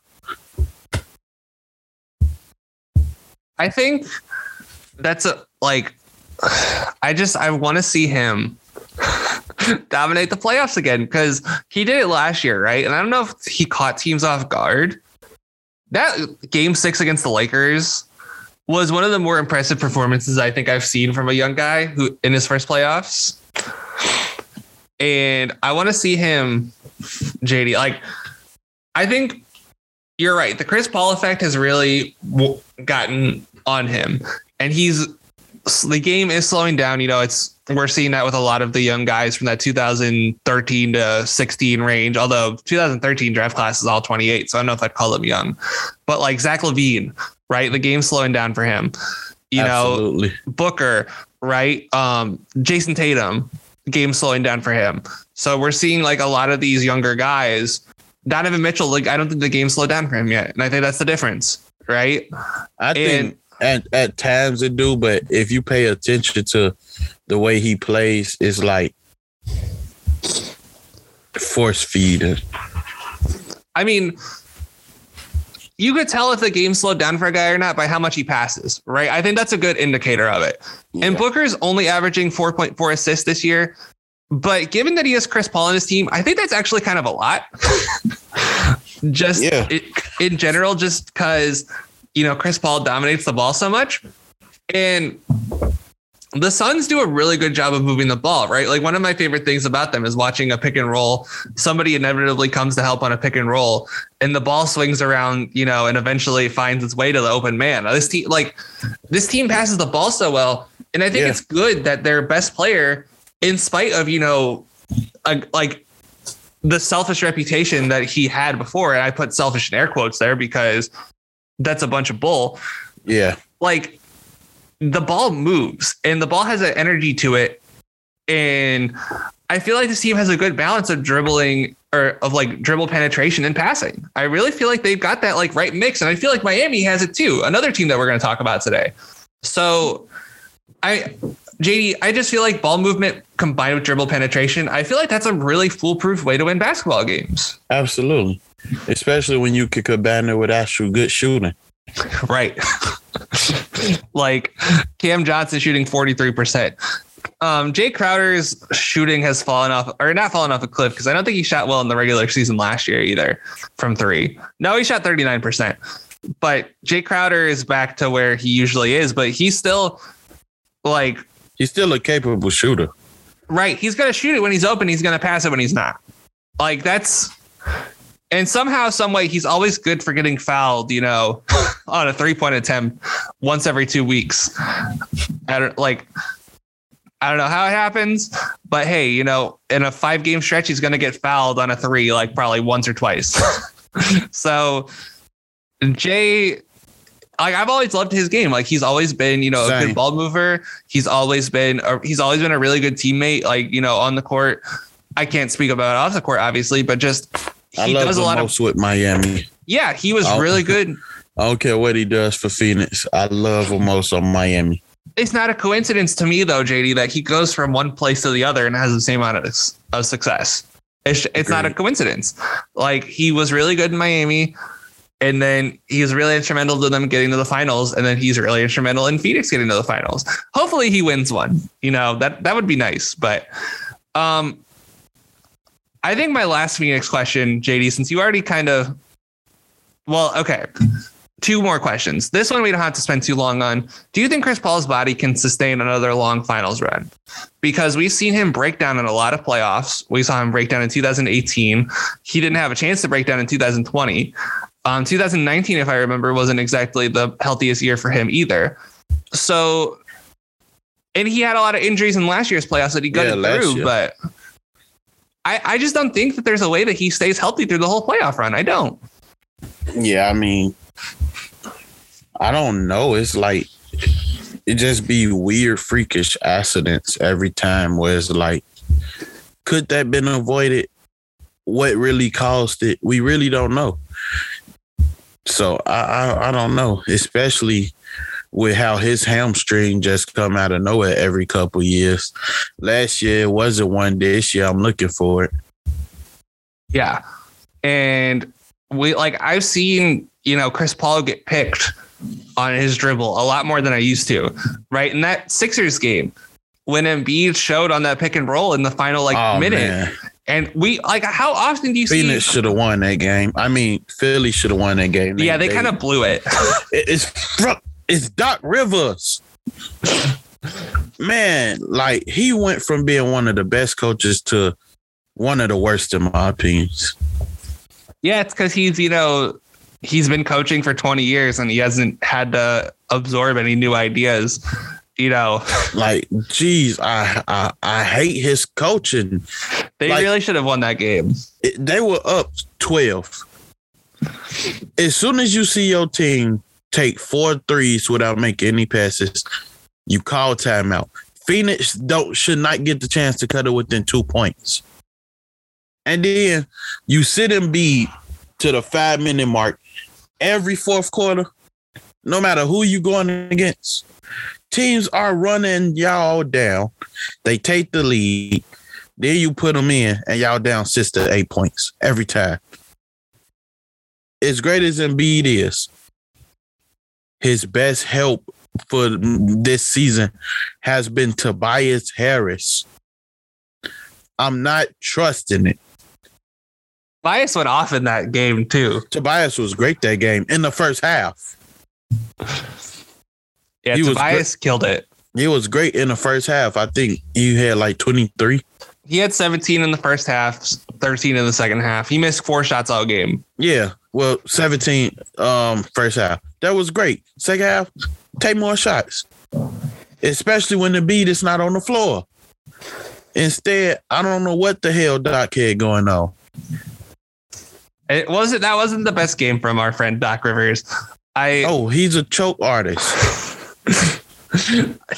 I think that's a like I just I want to see him dominate the playoffs again because he did it last year, right? And I don't know if he caught teams off guard. That game six against the Lakers was one of the more impressive performances I think I've seen from a young guy who in his first playoffs. And I want to see him, JD, like I think you're right. The Chris Paul effect has really w- gotten on him, and he's the game is slowing down. You know, it's we're seeing that with a lot of the young guys from that 2013 to 16 range. Although 2013 draft class is all 28, so I don't know if I'd call them young, but like Zach LaVine, right? The game's slowing down for him. You Absolutely. know, Booker, right? Um, Jayson Tatum, game slowing down for him. So we're seeing like a lot of these younger guys Donovan Mitchell, like I don't think the game slowed down for him yet, and I think that's the difference, right? I think and, at at times it do, but if you pay attention to the way he plays, it's like force feeding. I mean, you could tell if the game slowed down for a guy or not by how much he passes, right? I think that's a good indicator of it. Yeah. And Booker's only averaging 4.4 assists this year. But given that he has Chris Paul on his team, I think that's actually kind of a lot. just yeah. it, in general, just because, you know, Chris Paul dominates the ball so much. And the Suns do a really good job of moving the ball, right? Like one of my favorite things about them is watching a pick and roll. Somebody inevitably comes to help on a pick and roll, and the ball swings around, you know, and eventually finds its way to the open man. This team, like this team, passes the ball so well And I think Yeah. it's good that their best player, in spite of, you know, a, like the selfish reputation that he had before, and I put selfish in air quotes there because that's a bunch of bull. Yeah. Like the ball moves and the ball has an energy to it. And I feel like this team has a good balance of dribbling or of like dribble penetration and passing. I really feel like they've got that like right mix. And I feel like Miami has it too. Another team that we're going to talk about today. So I, JD, I just feel like ball movement combined with dribble penetration, I feel like that's a really foolproof way to win basketball games. Absolutely. Especially when you could combine it with actual good shooting. Right. like Cam Johnson shooting 43%. Um, Jae Crowder's shooting has fallen off, or not fallen off a cliff, because I don't think he shot well in the regular season last year either from three. No, he shot 39%. But Jae Crowder is back to where he usually is, but he's still like, He's still a capable shooter. right. He's to shoot it when he's open. He's to pass it when he's not. Like, that's, and somehow, some way, he's always good for getting fouled, you know, on a three point attempt once every two weeks. I don't like, I don't know how it happens, but hey, you know, in a five game stretch, he's going to get fouled on a three, like probably once or twice. so, Jae, like I've always loved his game. Like he's always been, you know, a good ball mover. He's always been, a, he's always been a really good teammate. Like you know, on the court. I can't speak about it off the court, obviously, but just I he love does a lot of. with Miami. Yeah, he was really good. I don't care what he does for Phoenix. I love him most on Miami. It's not a coincidence to me, though, JD, that he goes from one place to the other and has the same amount of, of success. It's, it's not a coincidence. Like he was really good in Miami, and then he's really instrumental to them getting to the finals, and then he's really instrumental in Phoenix getting to the finals. Hopefully, he wins one. You know that that would be nice. But um, I think my last Phoenix question, JD, since you already kind of, well, okay. Two more questions. This one we don't have to spend too long on. Do you think Chris Paul's body can sustain another long finals run? Because we've seen him break down in a lot of playoffs. We saw him break down in 2018. He didn't have a chance to break down in 2020. Um, 2019, if I remember, wasn't exactly the healthiest year for him either. So, and he had a lot of injuries in last year's playoffs that he got Yeah, through, year. but I, I just don't think that there's a way that he stays healthy through the whole playoff run. I don't. Yeah, I mean, I don't know. It's like it just be weird, freakish accidents every time. Where it's like, could that been avoided? What really caused it? We really don't know. So I, I, I don't know, especially with how his hamstring just come out of nowhere every couple years. Last year it wasn't one. This year I'm looking for it. Yeah. And we like I've seen, you know, Chris Paul get picked on his dribble a lot more than I used to. Right. In that Sixers game, when Embiid showed on that pick and roll in the final like oh minute. man, And we like how often do you Phoenix see should have won that game. I mean, Philly should have won that game. Yeah, they kind of blew it. It- It's it's Doc Rivers. Man, like he went from being one of the best coaches to one of the worst in my opinion. yeah, it's because he's, you know, he's been coaching for 20 years and he hasn't had to absorb any new ideas. You know, Like, geez, I I, I hate his coaching. they Like- really should have won that game. It- they were up twelve. As soon as you see your team take four threes without making any passes, you call timeout. Phoenix don't should not get the chance to cut it within two points. And then you sit and be to the five minute mark every fourth quarter, no matter who you're going against. Teams are running y'all down. They take the lead. Then you put them in, and y'all down six to eight points every time. As great as Embiid is, his best help for this season has been Tobias Harris. I'm not trusting it. Bias went off in that game too. Tobias was great that game in the first half. Yeah, He was Tobias killed it. He was great in the first half. I think he had like 23. He had 17 in the first half, 13 in the second half. He missed four shots all game. Yeah. Well, 17 um first half. That was great. Second half, take more shots. especially when the beat is not on the floor. Instead, I don't know what the hell Doc had going on. It wasn't that wasn't the best game from our friend Doc Rivers. I Oh, he's a choke artist.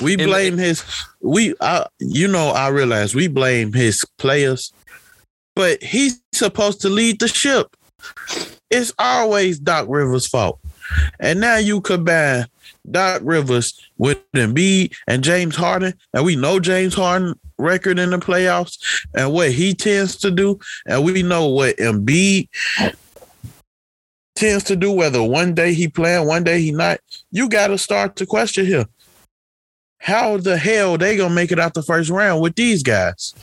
We blame his we I you know I realize we blame his players, but he's supposed to lead the ship. It's always Doc Rivers' fault. And now you combine Doc Rivers with Embiid and James Harden, and we know James Harden record in the playoffs and what he tends to do, and we know what Embiid tends to do. Whether one day he playing, one day he not, you got to start to question here. How the hell they gonna make it out the first round with these guys?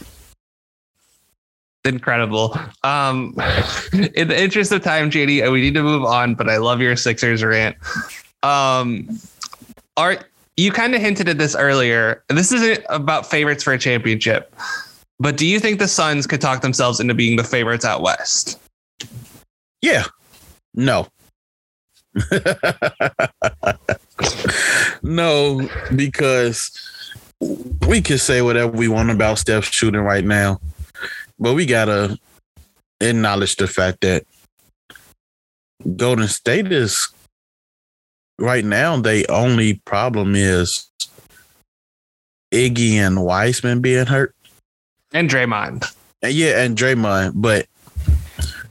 incredible. Um, in the interest of time, JD, we need to move on. But I love your Sixers rant. Um, are you kind of hinted at this earlier? This isn't about favorites for a championship, but do you think the Suns could talk themselves into being the favorites out west? Yeah. No. no, because we can say whatever we want about Steph shooting right now, but we gotta acknowledge the fact that Golden State is right now. The only problem is Iggy and Wiseman being hurt. And Draymond. And yeah, and Draymond, but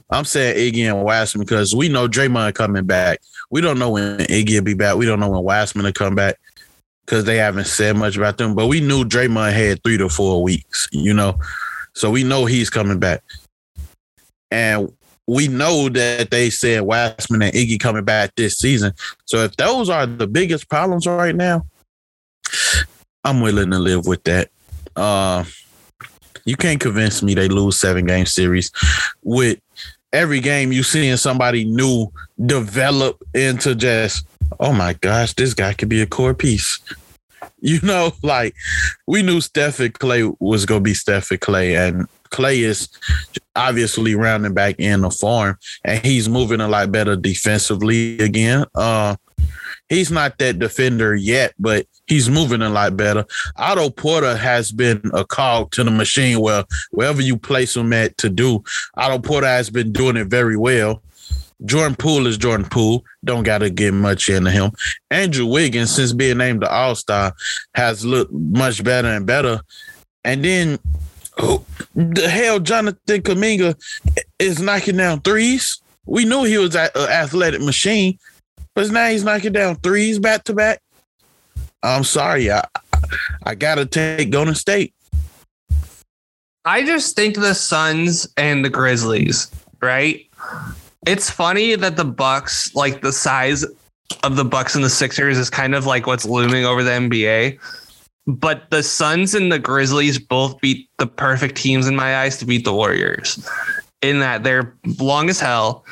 I'm saying Iggy and Wiseman because we know Draymond coming back. We don't know when Iggy will be back. We don't know when Wiseman will come back because they haven't said much about them. But we knew Draymond had three to four weeks, you know, so we know he's coming back. And we know that they said Wiseman and Iggy coming back this season. So if those are the biggest problems right now, I'm willing to live with that. Uh, you can't convince me they lose seven game series with every game you seeing somebody new develop into just oh my gosh this guy could be a core piece. You know like we knew Steph and Clay was gonna be Steph and Clay and Clay is obviously rounding back in the form and he's moving a lot better defensively again. Uh he's not that defender yet but he's moving a lot better Otto Porter has been a cog to the machine where wherever you place him at to do, Otto Porter has been doing it very well. Jordan Poole is Jordan Poole. Don't got to get much into him. Andrew Wiggins, since being named the All Star, has looked much better and better. And then, who the hell, Jonathan Kuminga is knocking down threes. We knew he was an athletic machine, but now he's knocking down threes back to back. I'm sorry, I I gotta take Golden State. I just think the Suns and the Grizzlies, right? It's funny that the Bucks, like the size of the Bucks and the Sixers, is kind of like what's looming over the NBA. But the Suns and the Grizzlies both beat the perfect teams in my eyes to beat the Warriors. In that they're long as hell,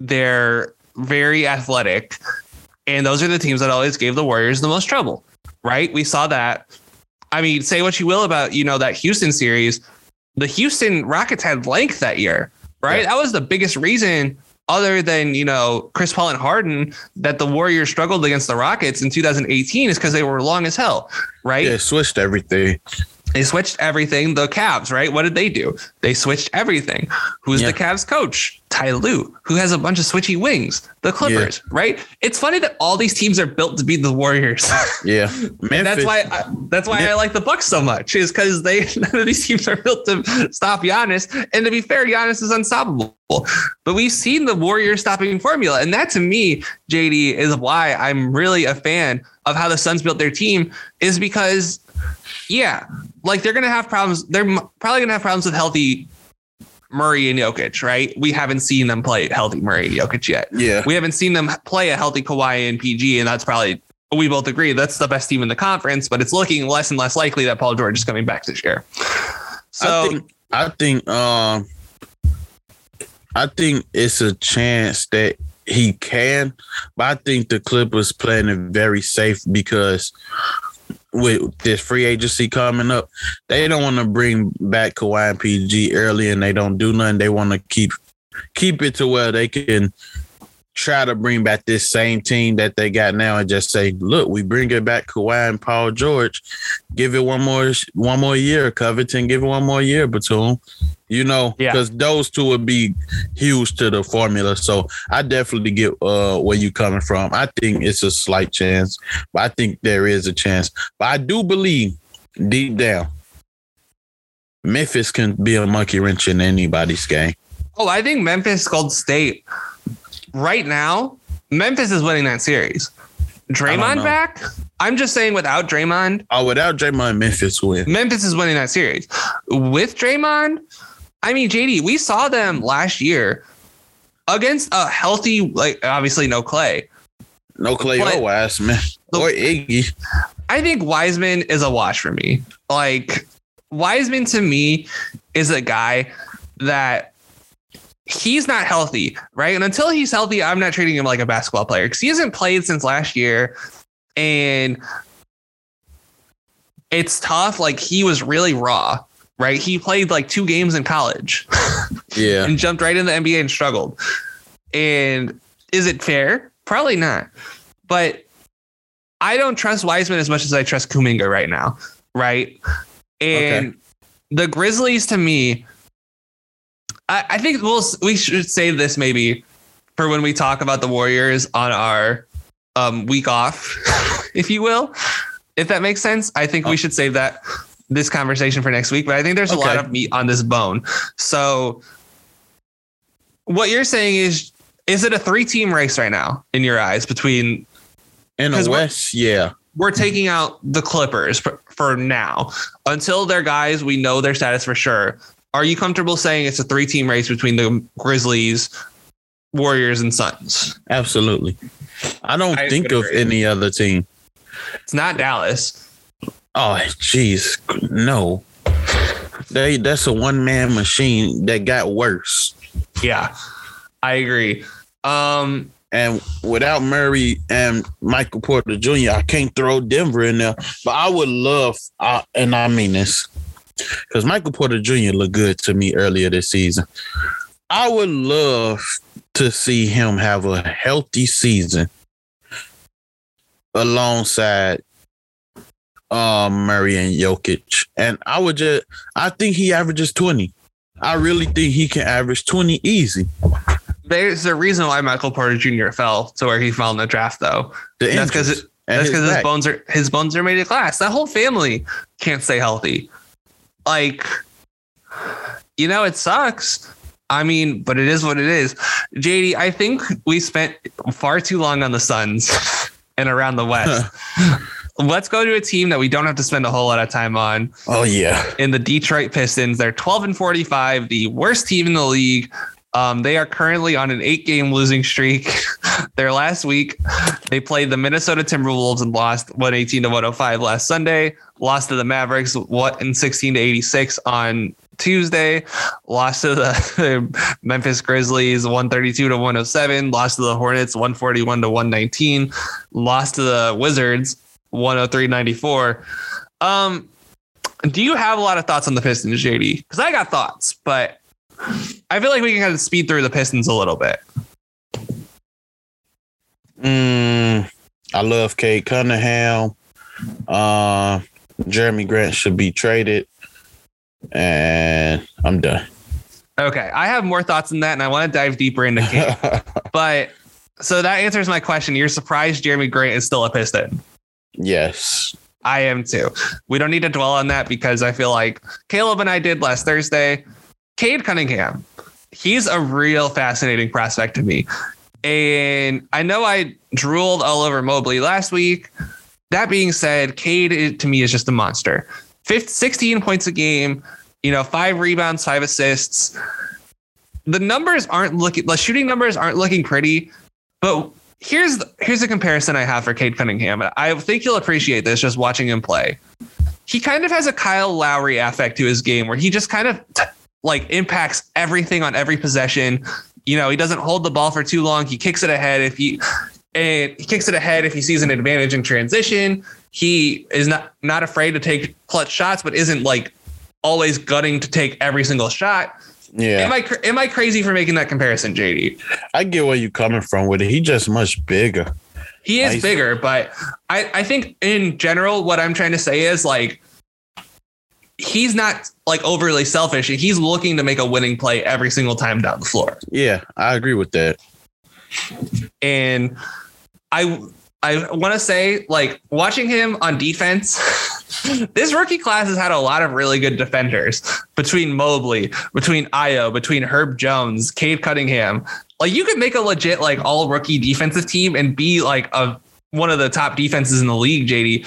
they're very athletic, and those are the teams that always gave the Warriors the most trouble. Right? We saw that. I mean, say what you will about you know that Houston series, the Houston Rockets had length that year, right? Yeah. That was the biggest reason, other than you know Chris Paul and Harden, that the Warriors struggled against the Rockets in 2018 is because they were long as hell, right? Yeah, switched everything. They switched everything. The Cavs, right? What did they do? They switched everything. Who's Yeah. the Cavs coach? Ty Lue, who has a bunch of switchy wings. The Clippers, right? It's funny that all these teams are built to beat the Warriors. Yeah, Memphis. That's why I, that's why I like the Bucks so much is because they none of these teams are built to stop Giannis. And to be fair, Giannis is unstoppable. But we've seen the Warriors stopping formula, and that to me, JD, is why I'm really a fan of how the Suns built their team. Is because, yeah, like they're gonna have problems. They're probably gonna have problems with healthy Murray and Jokic, right? We haven't seen them play healthy Murray and Jokic yet. yeah, We haven't seen them play a healthy Kawhi and PG, and that's probably we both agree that's the best team in the conference. But it's looking less and less likely that Paul George is coming back this year. So I think I think um I think it's a chance that he can, but I think the Clippers playing it very safe because with this free agency coming up, they don't want to bring back Kawhi and PG early and they don't do nothing. They want to keep keep it to where they can try to bring back this same team that they got now and just say, look, we bring it back Kawhi and Paul George, give it one more one more year, Covington, give it one more year, Batum. You know, Yeah. because those two would be huge to the formula. So I definitely get uh, where you're coming from. I think it's a slight chance, but I think there is a chance. But I do believe deep down, Memphis can be a monkey wrench in anybody's game. Oh, I think Memphis Gold State right now, Memphis is winning that series. Draymond back? I'm just saying without Draymond, Oh, without Draymond, Memphis win. Memphis is winning that series. With Draymond, I mean, JD, we saw them last year against a healthy, like obviously no Clay. No Clay But- oh, or Wiseman or Iggy. I think Wiseman is a wash for me. Like Wiseman to me is a guy that he's not healthy, right? And until he's healthy, I'm not treating him like a basketball player because he hasn't played since last year. And it's tough. Like he was really raw, right? He played like two games in college Yeah. and jumped right in the NBA and struggled. And is it fair? Probably not. But I don't trust Wiseman as much as I trust Kuminga right now, right? And the Grizzlies, to me, I, I think we'll we should save this maybe for when we talk about the Warriors on our um, week off, if you will, if that makes sense. I think we should save that this conversation for next week. But I think there's a lot of meat on this bone. So, what you're saying is, is it a three team race right now in your eyes between In the West, yeah. we're taking out the Clippers for, for now until their guys we know their status for sure. Are you comfortable saying it's a three team race between the Grizzlies, Warriors, and Suns? Absolutely. I don't I think of agree. any other team. It's not Dallas. Oh, jeez. No. They that's a one man machine that got worse. Yeah, I agree. Um, And without Murray and Michael Porter Jr., I can't throw Denver in there. But I would love, uh, and I mean this, because Michael Porter Jr. looked good to me earlier this season. I would love to see him have a healthy season alongside um, Murray and Jokic. And I would just, I think he averages 20. I really think he can average 20 easy. there's a reason why Michael Porter Jr. fell to where he fell in the draft, though. The That's because injuries. it, And that's his because his back. bones are his bones are made of glass. That whole family can't stay healthy. Like, you know, it sucks. I mean, but it is what it is. JD, I think we spent far too long on the Suns and around the West. Let's go to a team that we don't have to spend a whole lot of time on Oh yeah. in the Detroit Pistons. They're 12 and 45, the worst team in the league. Um, they are currently on an eight game losing streak. Their last week, they played the Minnesota Timberwolves and lost 118 to 105 last Sunday. Lost to the Mavericks, what in 16 to 86 on Tuesday. Lost to the Memphis Grizzlies 132 to 107. Lost to the Hornets 141 to 119. Lost to the Wizards 103 94. Um, do you have a lot of thoughts on the Pistons, JD? Because I got thoughts, but I feel like we can kind of speed through the Pistons a little bit. Mm, I love Cade Cunningham. Uh, Jerami Grant should be traded. And I'm done. Okay, I have more thoughts than that, and I want to dive deeper into Cade. but so that answers my question. You're surprised Jerami Grant is still a Piston. yes. I am too. We don't need to dwell on that because I feel like Caleb and I did last Thursday. Cade Cunningham, he's a real fascinating prospect to me. And I know I drooled all over Mobley last week. That being said, Cade to me is just a monster. Fif- 16 points a game, you know, five rebounds, five assists. The numbers aren't looking, the shooting numbers aren't looking pretty, but here's here's a comparison I have for Cade Cunningham. I think you'll appreciate this just watching him play. He kind of has a Kyle Lowry affect to his game where he just kind of t- like impacts everything on every possession. You know, he doesn't hold the ball for too long. He kicks it ahead if he and he kicks it ahead if he sees an advantage in transition. He is not not afraid to take clutch shots, but isn't like always gutting to take every single shot. Yeah, Am I am I crazy for making that comparison, JD? I get where you're coming from with it. He just much bigger. He is bigger, but I, I think in general, what I'm trying to say is like he's not like overly selfish. He's looking to make a winning play every single time down the floor. Yeah, I agree with that. And I I want to say like watching him on defense. this rookie class has had a lot of really good defenders between Mobley, between Ayo, between Herb Jones, Cade Cunningham. Like you could make a legit like all rookie defensive team and be like a one of the top defenses in the league, JD.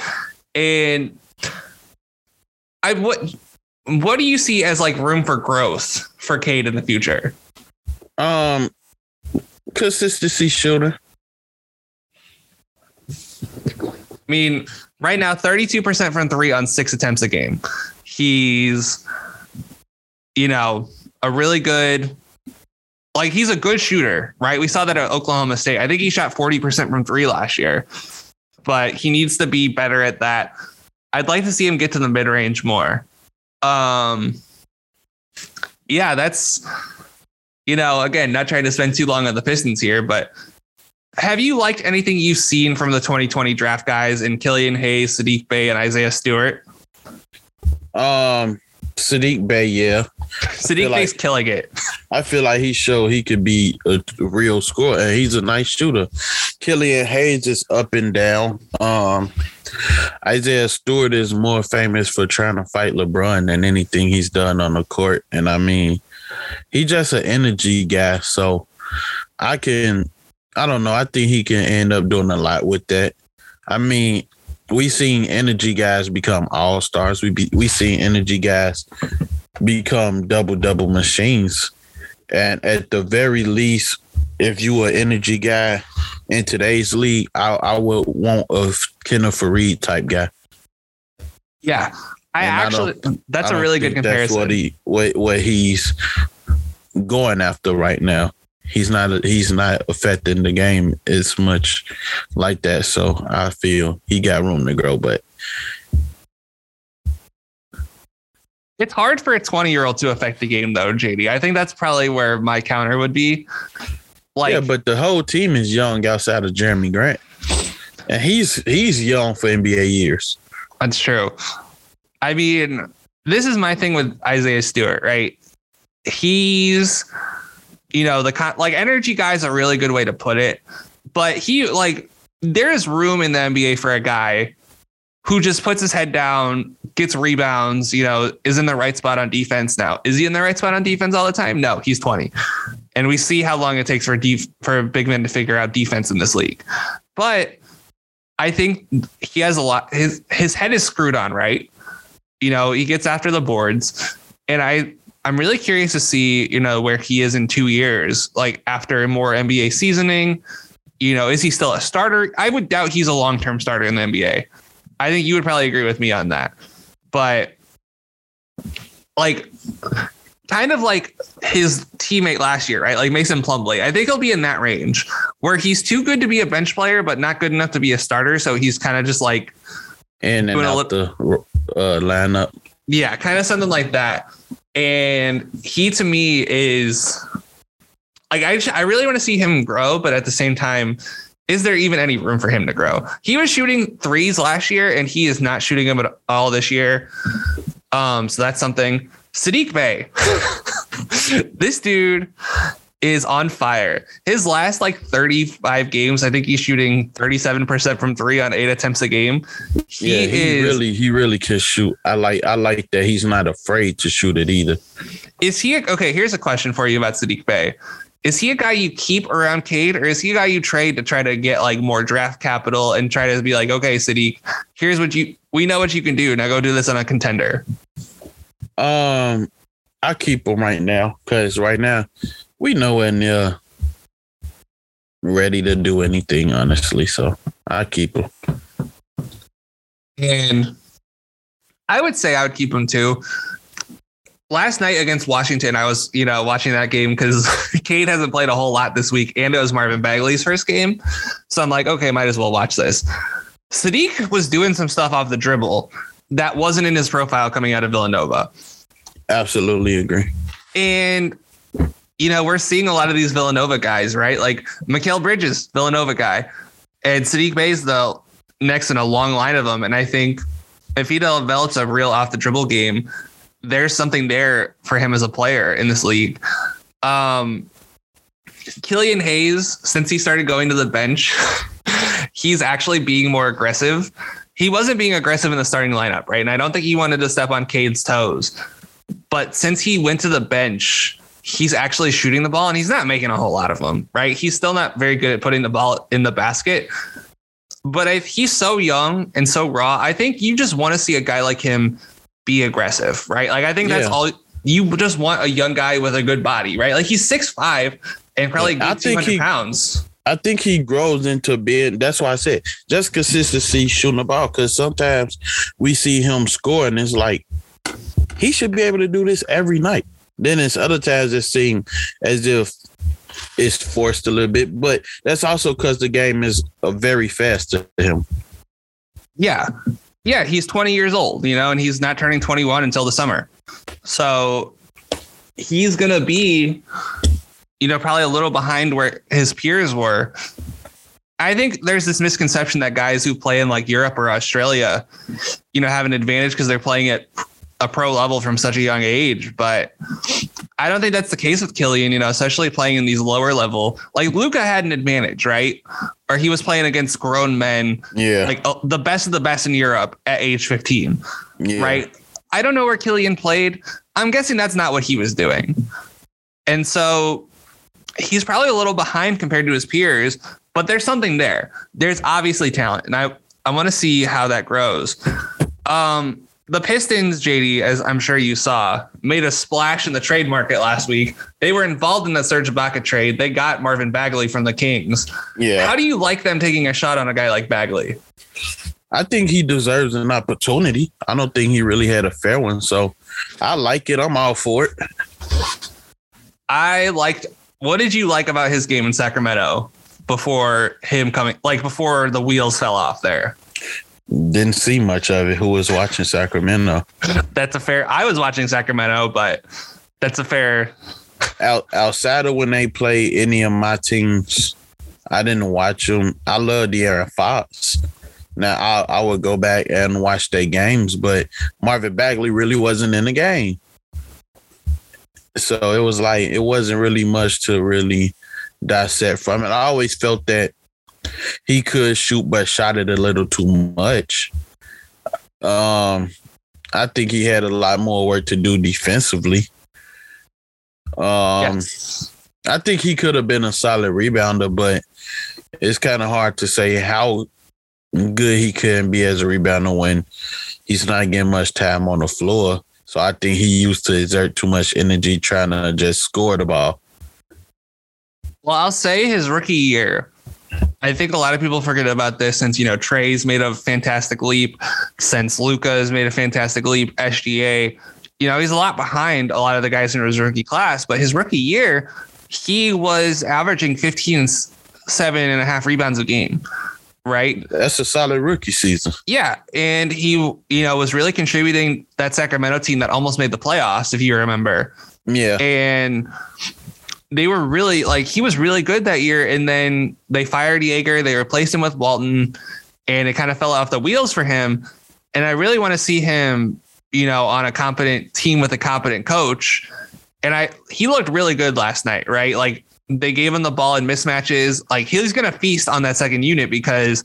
And I what what do you see as like room for growth for Cade in the future? Um, consistency shooter. I mean, right now, 32% from three on six attempts a game. He's, you know, a really good, like, he's a good shooter, right? We saw that at Oklahoma State. I think he shot 40% from three last year, but he needs to be better at that. I'd like to see him get to the mid range more. Um, yeah, that's, you know, again, not trying to spend too long on the Pistons here, but have you liked anything you've seen from the 2020 draft guys in Killian Hayes, Saddiq Bey, and Isaiah Stewart? Um, Saddiq Bey, yeah. Saddiq like- Bey's killing it. I feel like he showed he could be a real scorer, and he's a nice shooter. Killian Hayes is up and down. Um, Isaiah Stewart is more famous for trying to fight LeBron than anything he's done on the court, and I mean, he's just an energy guy. So I can, I don't know. I think he can end up doing a lot with that. I mean, we seen energy guys become all stars. We be, we seen energy guys become double double machines. And at the very least, if you an energy guy in today's league, I, I would want a Kenneth Faried type guy. Yeah. I And I actually, that's I a really good think that's comparison. What he what, what he's going after right now. He's not he's not affecting the game as much like that. So I feel he got room to grow. But it's hard for a 20 year old to affect the game, though, JD. I think that's probably where my counter would be. Like, yeah, but the whole team is young outside of Jerami Grant, and he's he's young for NBA years. That's true. I mean, this is my thing with Isaiah Stewart, right? He's, you know, the con- like energy guy's a really good way to put it, but he like there is room in the NBA for a guy who just puts his head down, gets rebounds, you know, is in the right spot on defense now. Is he in the right spot on defense all the time? No, he's 20. And we see how long it takes for def- for big men to figure out defense in this league. But I think he has a lot his his head is screwed on, right? You know, he gets after the boards. And I I'm really curious to see, you know, where he is in 2 years, like after more NBA seasoning. You know, is he still a starter? I would doubt he's a long-term starter in the NBA. I think you would probably agree with me on that. But like kind of like his teammate last year, right? Like Mason Plumlee. I think he'll be in that range where he's too good to be a bench player, but not good enough to be a starter. So he's kind of just like, In and out the uh, lineup. yeah, kind of something like that. And he to me is like, I, I really want to see him grow, but at the same time, is there even any room for him to grow? He was shooting threes last year and he is not shooting them at all this year. Um, so that's something. Saddiq Bey. this dude is on fire. His last like 35 games, I think he's shooting 37% from three on eight attempts a game. He, yeah, he is really he really can shoot. I like I like that he's not afraid to shoot it either. is he a, okay? Here's a question for you about Saddiq Bey. Is he a guy you keep around Cade, or is he a guy you trade to try to get like more draft capital and try to be like, okay, Saddiq, here's what you we know what you can do. Now go do this on a contender. Um, I keep him right now because right now we nowhere near ready to do anything. Honestly, so I keep him. And I would say I would keep him too. Last night against Washington, I was, you know, watching that game because Cade hasn't played a whole lot this week, and it was Marvin Bagley's first game. So I'm like, okay, might as well watch this. Saddiq was doing some stuff off the dribble that wasn't in his profile coming out of Villanova. Absolutely agree. And you know, we're seeing a lot of these Villanova guys, right? Like Mikal Bridges, Villanova guy, and Saddiq Bey's the next in a long line of them. And I think if he develops a real off the dribble game, there's something there for him as a player in this league. Um, Killian Hayes, since he started going to the bench, he's actually being more aggressive. He wasn't being aggressive in the starting lineup, right? And I don't think he wanted to step on Cade's toes. But since he went to the bench, he's actually shooting the ball and he's not making a whole lot of them, right? He's still not very good at putting the ball in the basket. But if he's so young and so raw, I think you just want to see a guy like him be aggressive, right? Like I think that's Yeah. all you just want a young guy with a good body, right? Like he's six five and probably I think he- pounds. I think he grows into being. That's why I said just consistency shooting the ball. Because sometimes we see him score, and it's like he should be able to do this every night. Then it's other times it seems as if it's forced a little bit, but that's also because the game is uh, very fast to him. Yeah. Yeah, he's 20 years old, you know, and he's not turning 21 until the summer. So he's going to be, you know, probably a little behind where his peers were. I think there's this misconception that guys who play in like Europe or Australia, you know, have an advantage because they're playing at a pro level from such a young age. But I don't think that's the case with Killian, you know, especially playing in these lower level. Like Luka had an advantage, right? Or he was playing against grown men Yeah, like uh, the best of the best in Europe at age 15, yeah. right? I don't know where Killian played. I'm guessing that's not what he was doing. And so he's probably a little behind compared to his peers, but there's something there. There's obviously talent, and I I want to see how that grows. Um, the Pistons, JD, as I'm sure you saw, made a splash in the trade market last week. They were involved in the Serge Ibaka trade. They got Marvin Bagley from the Kings. Yeah, How do you like them taking a shot on a guy like Bagley? I think he deserves an opportunity. I don't think he really had a fair one, so I like it. I'm all for it. I liked. What did you like about his game in Sacramento before him coming? Like before the wheels fell off there. Didn't see much of it. Who was watching Sacramento? That's a fair. I was watching Sacramento, but that's a fair. Out, outside of when they play any of my teams, I didn't watch them. I love De'Aaron Fox. Now I, I would go back and watch their games, but Marvin Bagley really wasn't in the game. So it was like it wasn't really much to really dissect from it. I always felt that he could shoot, but shot it a little too much. Um, I think he had a lot more work to do defensively. Um, yes. I think he could have been a solid rebounder, but it's kind of hard to say how good he can be as a rebounder when he's not getting much time on the floor. So I think he used to exert too much energy trying to just score the ball. Well, I'll say his rookie year. I think a lot of people forget about this since, you know, Trae's made a fantastic leap, since Luka has made a fantastic leap, SGA. You know, he's a lot behind a lot of the guys in his rookie class, but his rookie year, he was averaging 15 and seven and a half rebounds a game, right? That's a solid rookie season. Yeah. And he, you know, was really contributing that Sacramento team that almost made the playoffs, if you remember Yeah. and they were really like he was really good that year and then they fired Joerger they replaced him with Walton and it kind of fell off the wheels for him. And I really want to see him you know on a competent team with a competent coach. And I he looked really good last night right? Like they gave him the ball in mismatches. Like he's to feast on that second unit because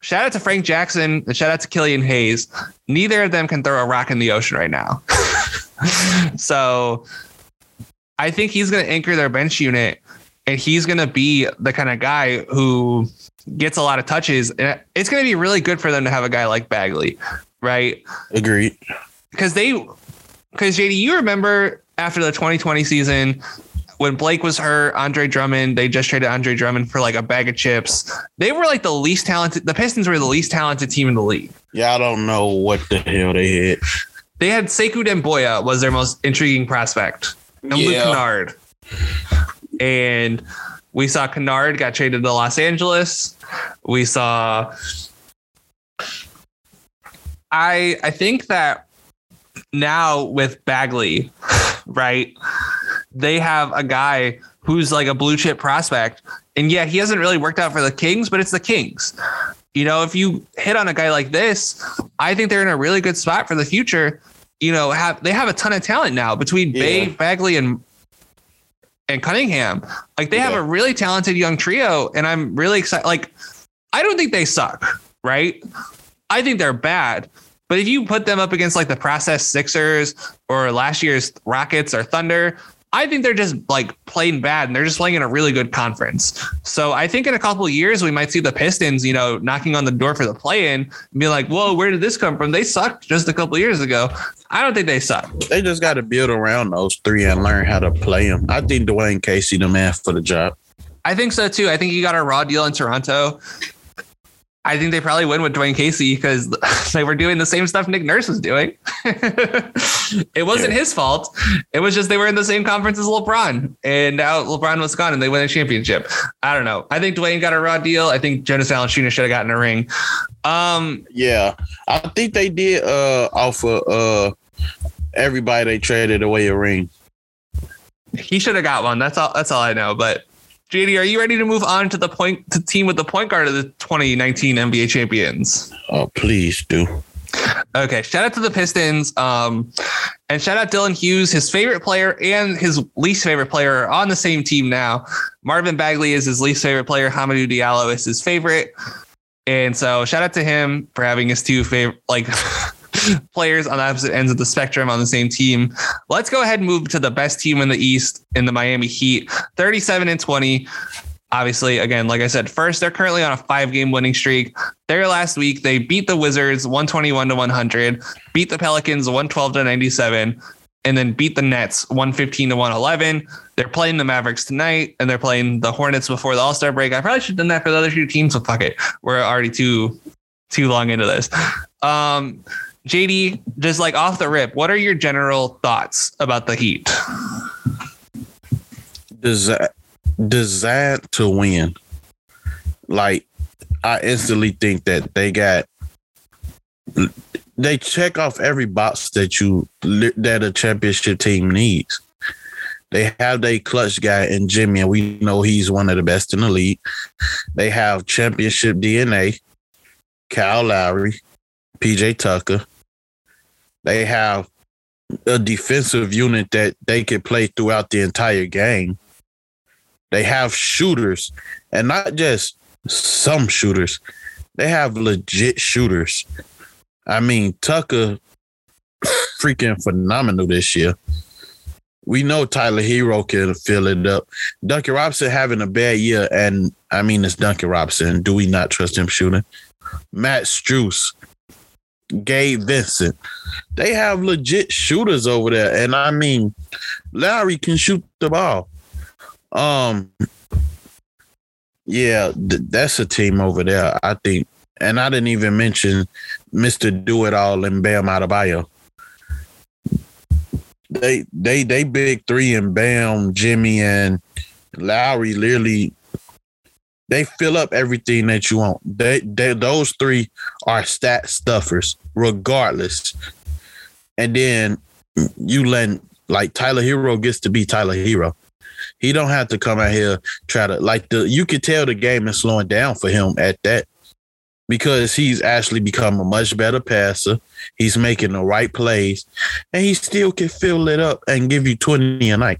shout out to Frank Jackson and shout out to Killian Hayes. Neither of them can throw a rock in the ocean right now. So I think he's going to anchor their bench unit and he's going to be the kind of guy who gets a lot of touches. And it's going to be really good for them to have a guy like Bagley, right? Agreed. Because they, because JD, you remember after the 2020 season when Blake was hurt, Andre Drummond, they just traded Andre Drummond for like a bag of chips. They were like the least talented, the Pistons were the least talented team in the league. Yeah, I don't know what the hell they had. They had Sekou Doumbouya was their most intriguing prospect. And Luke Kennard. And we saw Kennard got traded to Los Angeles. We saw I I think that now with Bagley, right? they have a guy who's like a blue chip prospect. And yeah, he hasn't really worked out for the Kings, but it's the Kings. You know, if you hit on a guy like this, I think they're in a really good spot for the future. You know, have they have a ton of talent now between yeah. Bey, Bagley, and and Cunningham. Like they yeah. have a really talented young trio, and I'm really excited. Like, I don't think they suck, right? I think they're bad. But if you put them up against like the process Sixers or last year's Rockets or Thunder, I think they're just like playing bad and they're just playing in a really good conference. So I think in a couple of years we might see the Pistons, you know, knocking on the door for the play in and be like, whoa, where did this come from? They sucked just a couple years ago. I don't think they suck. They just got to build around those three and learn how to play them. I think Dwane Casey the man for the job. I think so too. I think he got a raw deal in Toronto. I think they probably win with Dwane Casey because they were doing the same stuff Nick Nurse was doing. it wasn't yeah. his fault. It was just they were in the same conference as LeBron, and now LeBron was gone and they win a championship. I don't know. I think Dwane got a raw deal. I think Jonas Valanciunas should have gotten a ring. Um, yeah, I think they did uh, offer uh, everybody they traded away a ring. He should have got one. That's all. That's all I know. But JD, are you ready to move on to the point to team with the point guard of the 2019 NBA champions? Oh, please do. Okay, shout out to the Pistons. Um, and shout out Dylan Hughes, his favorite player and his least favorite player on the same team now. Marvin Bagley is his least favorite player. Hamidou Diallo is his favorite. And so shout out to him for having his two favorite like players on opposite ends of the spectrum on the same team. Let's go ahead and move to the best team in the East in the Miami Heat, 37 and 20. Obviously, again, like I said, first, they're currently on a five game winning streak. There last week, they beat the Wizards 121 to 100, beat the Pelicans 112 to 97, and then beat the Nets 115 to 111. They're playing the Mavericks tonight, and they're playing the Hornets before the All Star break. I probably should have done that for the other two teams, but fuck it. We're already too too long into this. Um, JD, just like off the rip, what are your general thoughts about the Heat? Desi- designed to win. Like, I instantly think that they got they check off every box that you that a championship team needs. They have their clutch guy in Jimmy, and we know he's one of the best in the league. They have championship DNA, Kyle Lowry, PJ Tucker. They have a defensive unit that they could play throughout the entire game. They have shooters, and not just some shooters. They have legit shooters. I mean, Tucker, freaking phenomenal this year. We know Tyler Herro can fill it up. Duncan Robinson having a bad year, and I mean it's Duncan Robinson. Do we not trust him shooting? Max Strus, Gabe Vincent. They have legit shooters over there. And I mean, Lowry can shoot the ball. Um, yeah, th- that's a team over there, I think. And I didn't even mention Mr. Do It All and Bam Adebayo. They they they big three and Bam, Jimmy and Lowry literally they fill up everything that you want. They, they those three are stat stuffers, regardless. And then you let like Tyler Herro gets to be Tyler Herro. He don't have to come out here try to like the you could tell the game is slowing down for him at that because he's actually become a much better passer. He's making the right plays, and he still can fill it up and give you 20 a night.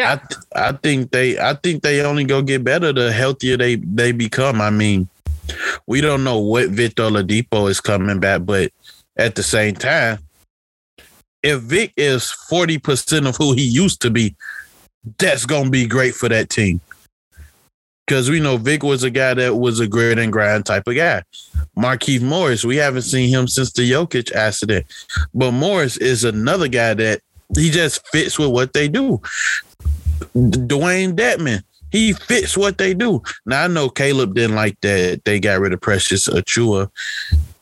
Yeah, I, I think they I think they only go get better the healthier they they become. I mean, we don't know what Victor Oladipo is coming back, but at the same time, if Vic is forty percent of who he used to be, that's gonna be great for that team. Because we know Vic was a guy that was a grit and grind type of guy. Markieff Morris, we haven't seen him since the Jokic accident, but Morris is another guy that he just fits with what they do. Dewayne Dedmon, he fits what they do. Now I know Caleb didn't like that they got rid of Precious Achiuwa,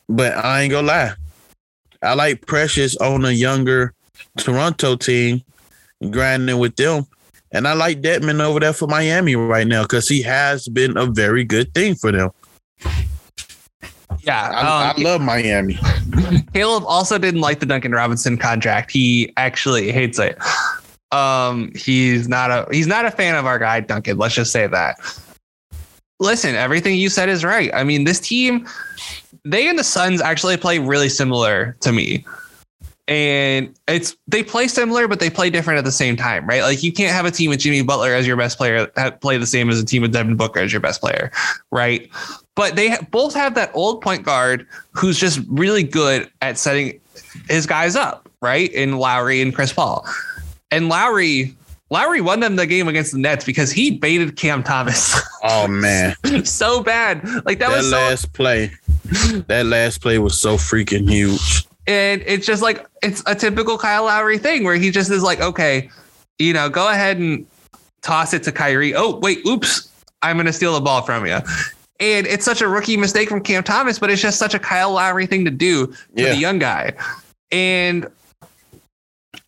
but I ain't gonna lie. I like Precious on a younger Toronto team, grinding with them. And I like Dedmon over there for Miami right now because he has been a very good thing for them. Yeah, I, um, I love Miami. Caleb also didn't like the Duncan Robinson contract. He actually hates it. Um, he's not a he's not a fan of our guy Duncan. Let's just say that. Listen, everything you said is right. I mean, this team, they and the Suns actually play really similar to me. And it's they play similar, but they play different at the same time, right? Like you can't have a team with Jimmy Butler as your best player play the same as a team with Devin Booker as your best player, right? But they both have that old point guard who's just really good at setting his guys up, right? In Lowry and Chris Paul. And Lowry, Lowry won them the game against the Nets because he baited Cam Thomas Oh man, so bad. Like that, that, was so last play, that last play was so freaking huge. and it's just like it's a typical Kyle Lowry thing where he just is like, okay, you know, go ahead and toss it to Kyrie. Oh, wait, oops, I'm gonna steal the ball from you. And it's such a rookie mistake from Cam Thomas, but it's just such a Kyle Lowry thing to do for Yeah. the young guy. And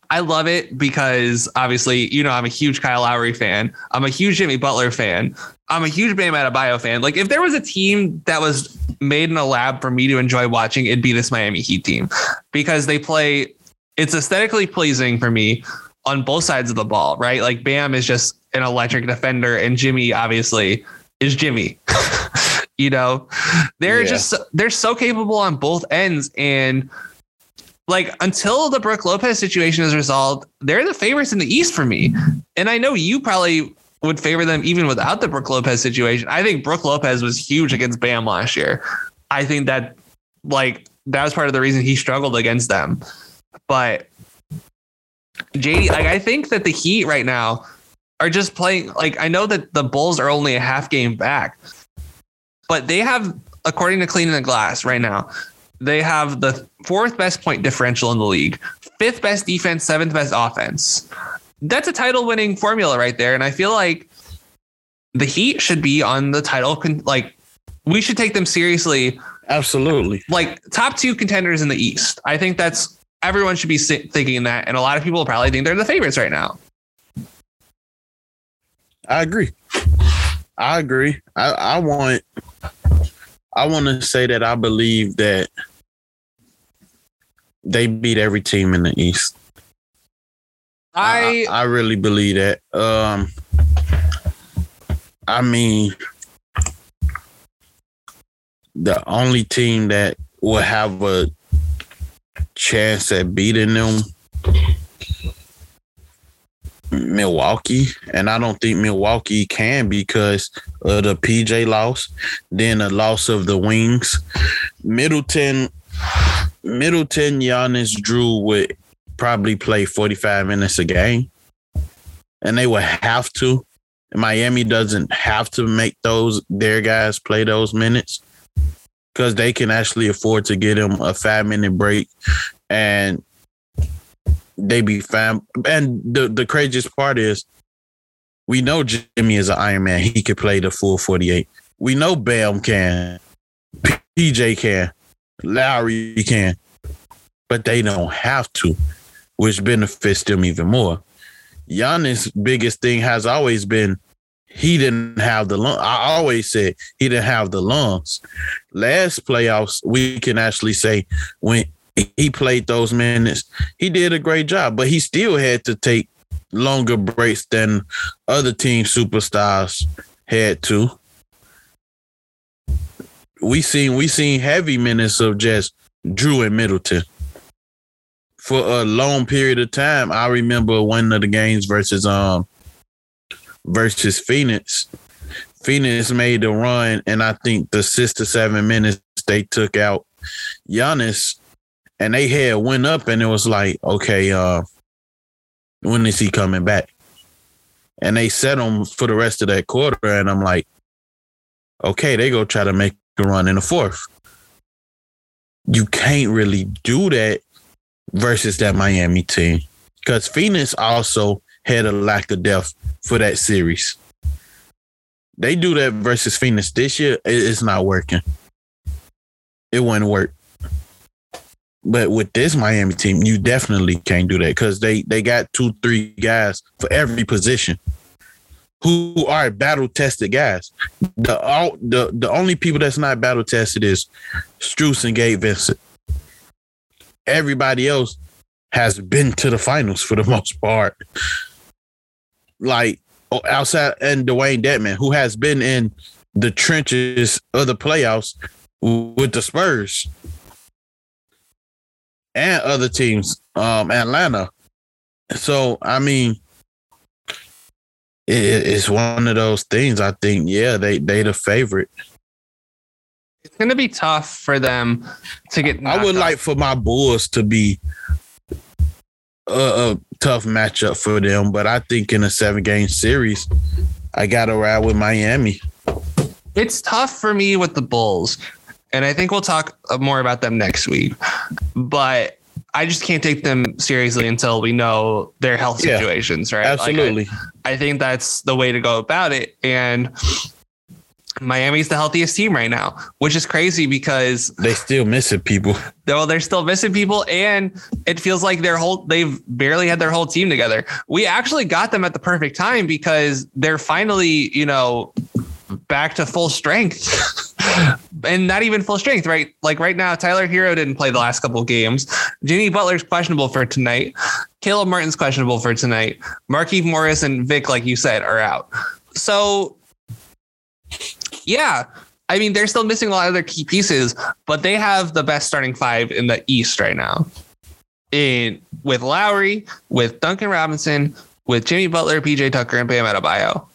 I love it because obviously, you know, I'm a huge Kyle Lowry fan. I'm a huge Jimmy Butler fan. I'm a huge Bam Adebayo fan. Like, if there was a team that was made in a lab for me to enjoy watching, it'd be this Miami Heat team because they play. It's aesthetically pleasing for me on both sides of the ball, right? Like Bam is just an electric defender, and Jimmy obviously is Jimmy. you know, they're Yeah. just they're so capable on both ends, and like until the Brook Lopez situation is resolved, they're the favorites in the East for me. And I know you probably would favor them even without the Brook Lopez situation. I think Brook Lopez was huge against Bam last year. I think that like that was part of the reason he struggled against them. But JD, like I think that the Heat right now are just playing like I know that the Bulls are only a half game back, but they have, according to Cleaning the Glass right now, they have the fourth best point differential in the league, fifth best defense, seventh best offense. That's a title winning formula right there. And I feel like the Heat should be on the title. Con- like, we should take them seriously, Absolutely. like top two contenders in the East. I think that's everyone should be thinking that. And a lot of people probably think they're the favorites right now. I agree. I agree. I, I want I want to say that I believe that they beat every team in the East. I, I, I really believe that. Um I mean the only team that will have a chance at beating them Milwaukee, and I don't think Milwaukee can because of the PJ loss, then the loss of the wings. Middleton, Middleton, Giannis, Jrue would probably play 45 minutes a game, and they would have to. Miami doesn't have to make those their guys play those minutes because they can actually afford to get them a five minute break and they be fam. And the the craziest part is, we know Jimmy is an Iron Man. He could play the full forty eight. We know Bam can, PJ can, Lowry can, but they don't have to, which benefits them even more. Giannis' biggest thing has always been he didn't have the lung. I always said he didn't have the lungs. Last playoffs, we can actually say when he played those minutes, he did a great job, but he still had to take longer breaks than other team superstars had to. We seen we seen heavy minutes of just Jrue and Middleton for a long period of time. I remember one of the games versus um versus Phoenix. Phoenix made a run, and I think the six to seven minutes they took out Giannis, and they had went up, and it was like, okay, uh, when is he coming back? And they set him for the rest of that quarter, and I'm like, okay, they go try to make a run in the fourth. You can't really do that versus that Miami team because Phoenix also had a lack of depth for that series. They do that versus Phoenix this year. It's not working. It wouldn't work. But with this Miami team, you definitely can't do that because they they got two, three guys for every position. who are battle tested guys. The all the the only people that's not battle tested is Strus and Gabe Vincent. Everybody else has been to the finals for the most part. Like outside and Dewayne Dedmon, who has been in the trenches of the playoffs with the Spurs and other teams, um, Atlanta. So I mean, it, it's one of those things. I think, yeah, they they the favorite. It's gonna be tough for them to get. I would off. like for my Bulls to be a, a tough matchup for them, but I think in a seven game series, I got to ride with Miami. It's tough for me with the Bulls, and I think we'll talk uh, more about them next week. But I just can't take them seriously until we know their health Yeah, situations, right? Like, I- Absolutely. I think that's the way to go about it. And Miami's the healthiest team right now, which is crazy because they still missing people. well, they're still missing people, and it feels like their whole they've barely had their whole team together. We actually got them at the perfect time because they're finally, you know, back to full strength. and not even full strength, right? Like right now, Tyler Herro didn't play the last couple games. Jimmy Butler's questionable for tonight. Caleb Martin's questionable for tonight. Markieff Morris and Vic, like you said, are out. So yeah, I mean, they're still missing a lot of their key pieces, but they have the best starting five in the East right now. In with Lowry, with Duncan Robinson, with Jimmy Butler, PJ Tucker, and Bam Adebayo.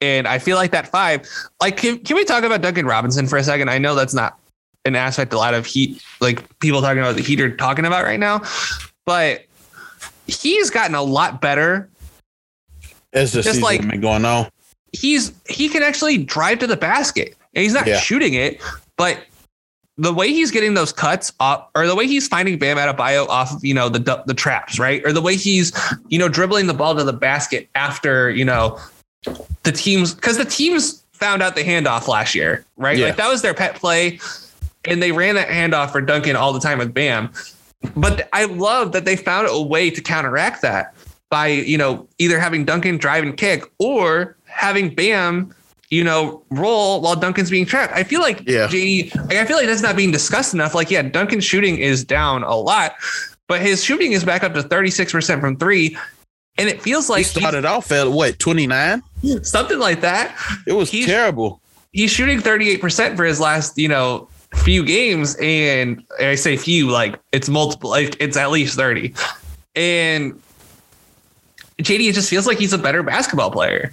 And I feel like that five, like, can, can we talk about Duncan Robinson for a second? I know that's not an aspect a lot of heat, like people talking about the Heat are talking about right now, but he's gotten a lot better As the Just season like- been going on. he's he can actually drive to the basket and he's not Yeah. shooting it, but the way he's getting those cuts off, or the way he's finding Bam Adebayo off of you know the the traps, right, or the way he's you know dribbling the ball to the basket after you know the teams because the teams found out the handoff last year, right? Yeah. Like that was their pet play, and they ran that handoff for Duncan all the time with Bam. But I love that they found a way to counteract that by you know either having Duncan drive and kick or having Bam you know roll while Duncan's being trapped. I feel like Yeah. JD, like, I feel like that's not being discussed enough. Like yeah, Duncan's shooting is down a lot, but his shooting is back up to thirty six percent from three, and it feels like he started off at what, 29? something like that. It was He's- terrible. He's shooting thirty eight percent for his last you know few games, and I say few like it's multiple, like it's at least thirty, and. JD, it just feels like he's a better basketball player.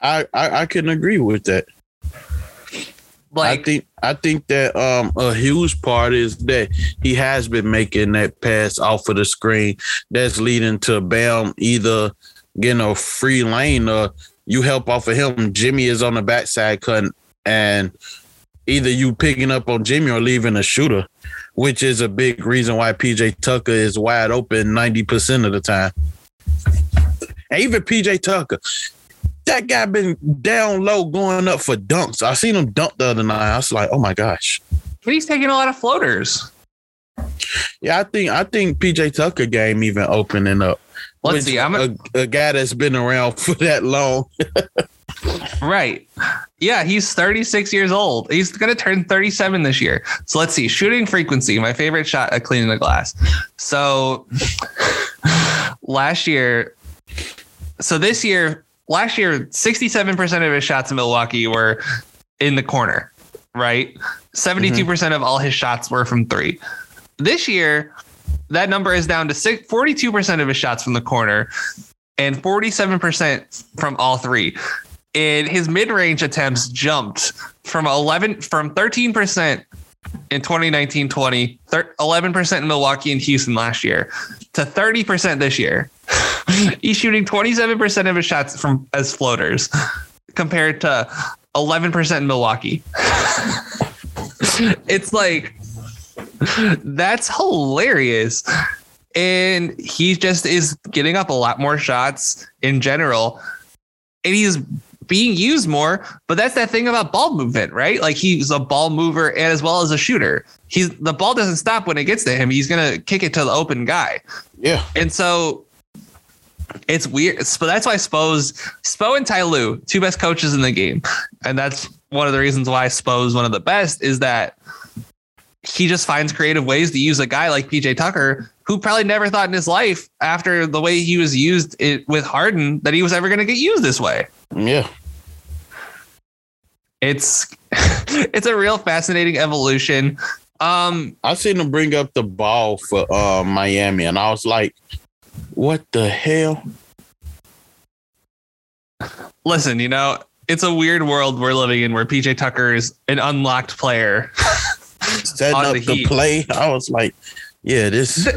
I, I, I couldn't agree with that. Like, I think I think that um a huge part is that he has been making that pass off of the screen that's leading to Bam either getting a free lane or you help off of him. Jimmy is on the backside cutting and either you picking up on Jimmy or leaving a shooter, which is a big reason why PJ Tucker is wide open 90% of the time. And even PJ Tucker, that guy been down low going up for dunks. I seen him dunk the other night. I was like, oh my gosh. but he's taking a lot of floaters. Yeah, I think I think PJ Tucker game even opening up. Let's see. I'm a, a guy that's been around for that long. right. Yeah, he's 36 years old. He's going to turn 37 this year. So let's see. Shooting frequency, my favorite shot at cleaning the glass. So last year, so this year, last year, 67% of his shots in Milwaukee were in the corner, right? 72% mm-hmm. of all his shots were from three. This year, that number is down to six, 42% of his shots from the corner and 47% from all three. And his mid-range attempts jumped from 11 from 13% in 2019-20, 11% in Milwaukee and Houston last year to 30% this year. He's shooting 27% of his shots from as floaters compared to 11% in Milwaukee. it's like that's hilarious. And he just is getting up a lot more shots in general. And he's being used more, but that's that thing about ball movement, right? Like he's a ball mover and as well as a shooter. He's the ball doesn't stop when it gets to him. He's gonna kick it to the open guy. Yeah. And so It's weird. But that's why Spo's Spo and Ty Lue, two best coaches in the game. And that's one of the reasons why Spo is one of the best is that he just finds creative ways to use a guy like PJ Tucker, who probably never thought in his life after the way he was used it, with Harden that he was ever going to get used this way. Yeah. It's it's a real fascinating evolution. Um, I seen him bring up the ball for uh, Miami, and I was like, "What the hell?" listen, you know, it's a weird world we're living in where PJ Tucker is an unlocked player. Setting up the the, play, I was like, "Yeah, this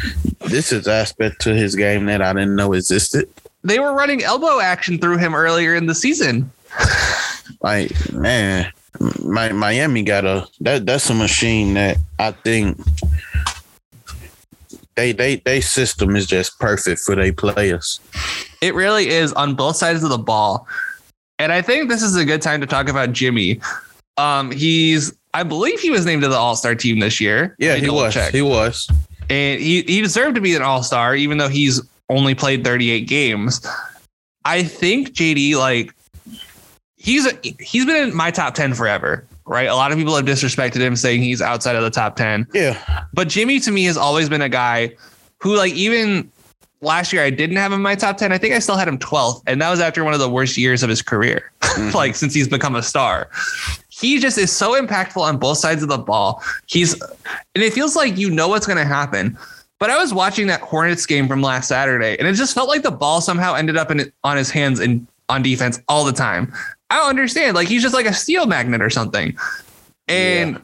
this is aspect to his game that I didn't know existed." they were running elbow action through him earlier in the season. Like, man, my, Miami got a that that's a machine that I think they they they system is just perfect for their players. It really is on both sides of the ball. And I think this is a good time to talk about Jimmy. Um, he's I believe he was named to the All-Star team this year. Yeah, he was. check. He was. and he, he deserved to be an all-star even though he's only played 38 games i think jd like he's a, he's been in my top 10 forever right a lot of people have disrespected him saying he's outside of the top 10 Yeah, but jimmy to me has always been a guy who like even last year i didn't have him in my top 10 i think i still had him 12th and that was after one of the worst years of his career mm-hmm. like since he's become a star he just is so impactful on both sides of the ball. He's and it feels like you know what's going to happen. But I was watching that Hornets game from last Saturday, and it just felt like the ball somehow ended up in on his hands and on defense all the time. I don't understand. Like he's just like a steel magnet or something. And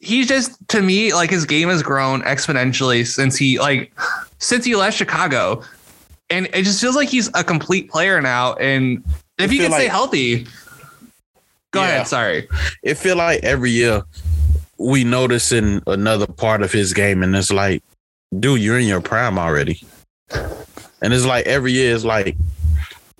he's just to me like his game has grown exponentially since he like since he left Chicago. And it just feels like he's a complete player now. And if I he can stay healthy, go Yeah. ahead. Sorry. it feel like every year we noticing another part of his game, and it's like, dude, you're in your prime already. And it's like every year it's like,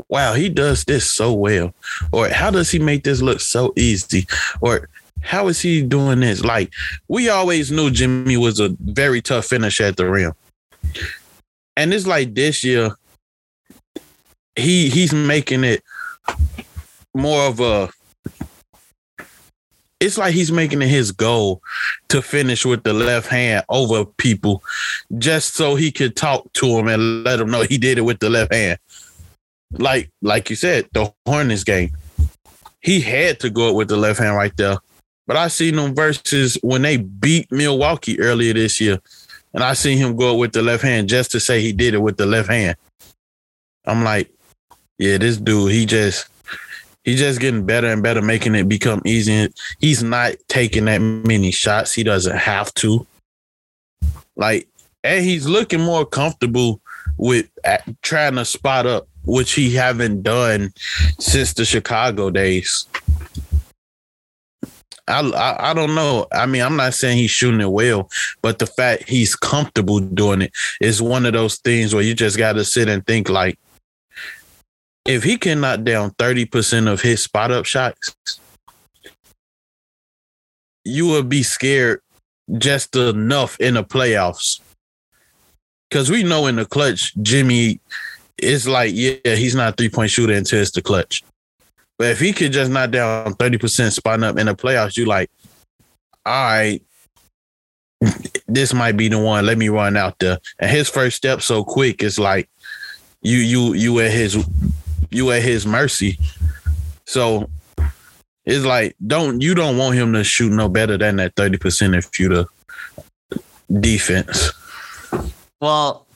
wow, he does this so well, or how does he make this look so easy, or how is he doing this? Like we always knew Jimmy was a very tough finisher at the rim, and it's like this year he he's making it more of a it's like he's making it his goal to finish with the left hand over people just so he could talk to him and let him know he did it with the left hand. Like like you said, the Hornets game. He had to go up with the left hand right there. But I seen them versus when they beat Milwaukee earlier this year. And I seen him go up with the left hand just to say he did it with the left hand. I'm like, yeah, this dude, he just he's just getting better and better, making it become easy. He's not taking that many shots. He doesn't have to. Like, and he's looking more comfortable with at, trying to spot up, which he haven't done since the Chicago days. I, I I don't know. I mean, I'm not saying he's shooting it well, but the fact he's comfortable doing it is one of those things where you just got to sit and think like, if he can knock down 30% of his spot up shots, you would be scared just enough in the playoffs. Cause we know in the clutch, Jimmy is like, yeah, he's not a three point shooter until it's the clutch. But if he could just knock down 30% spotting up in the playoffs, you like, all right, this might be the one. Let me run out there. And his first step so quick is like you you you at his you at his mercy. So it's like don't you don't want him to shoot no better than that 30% if you the defense. Well,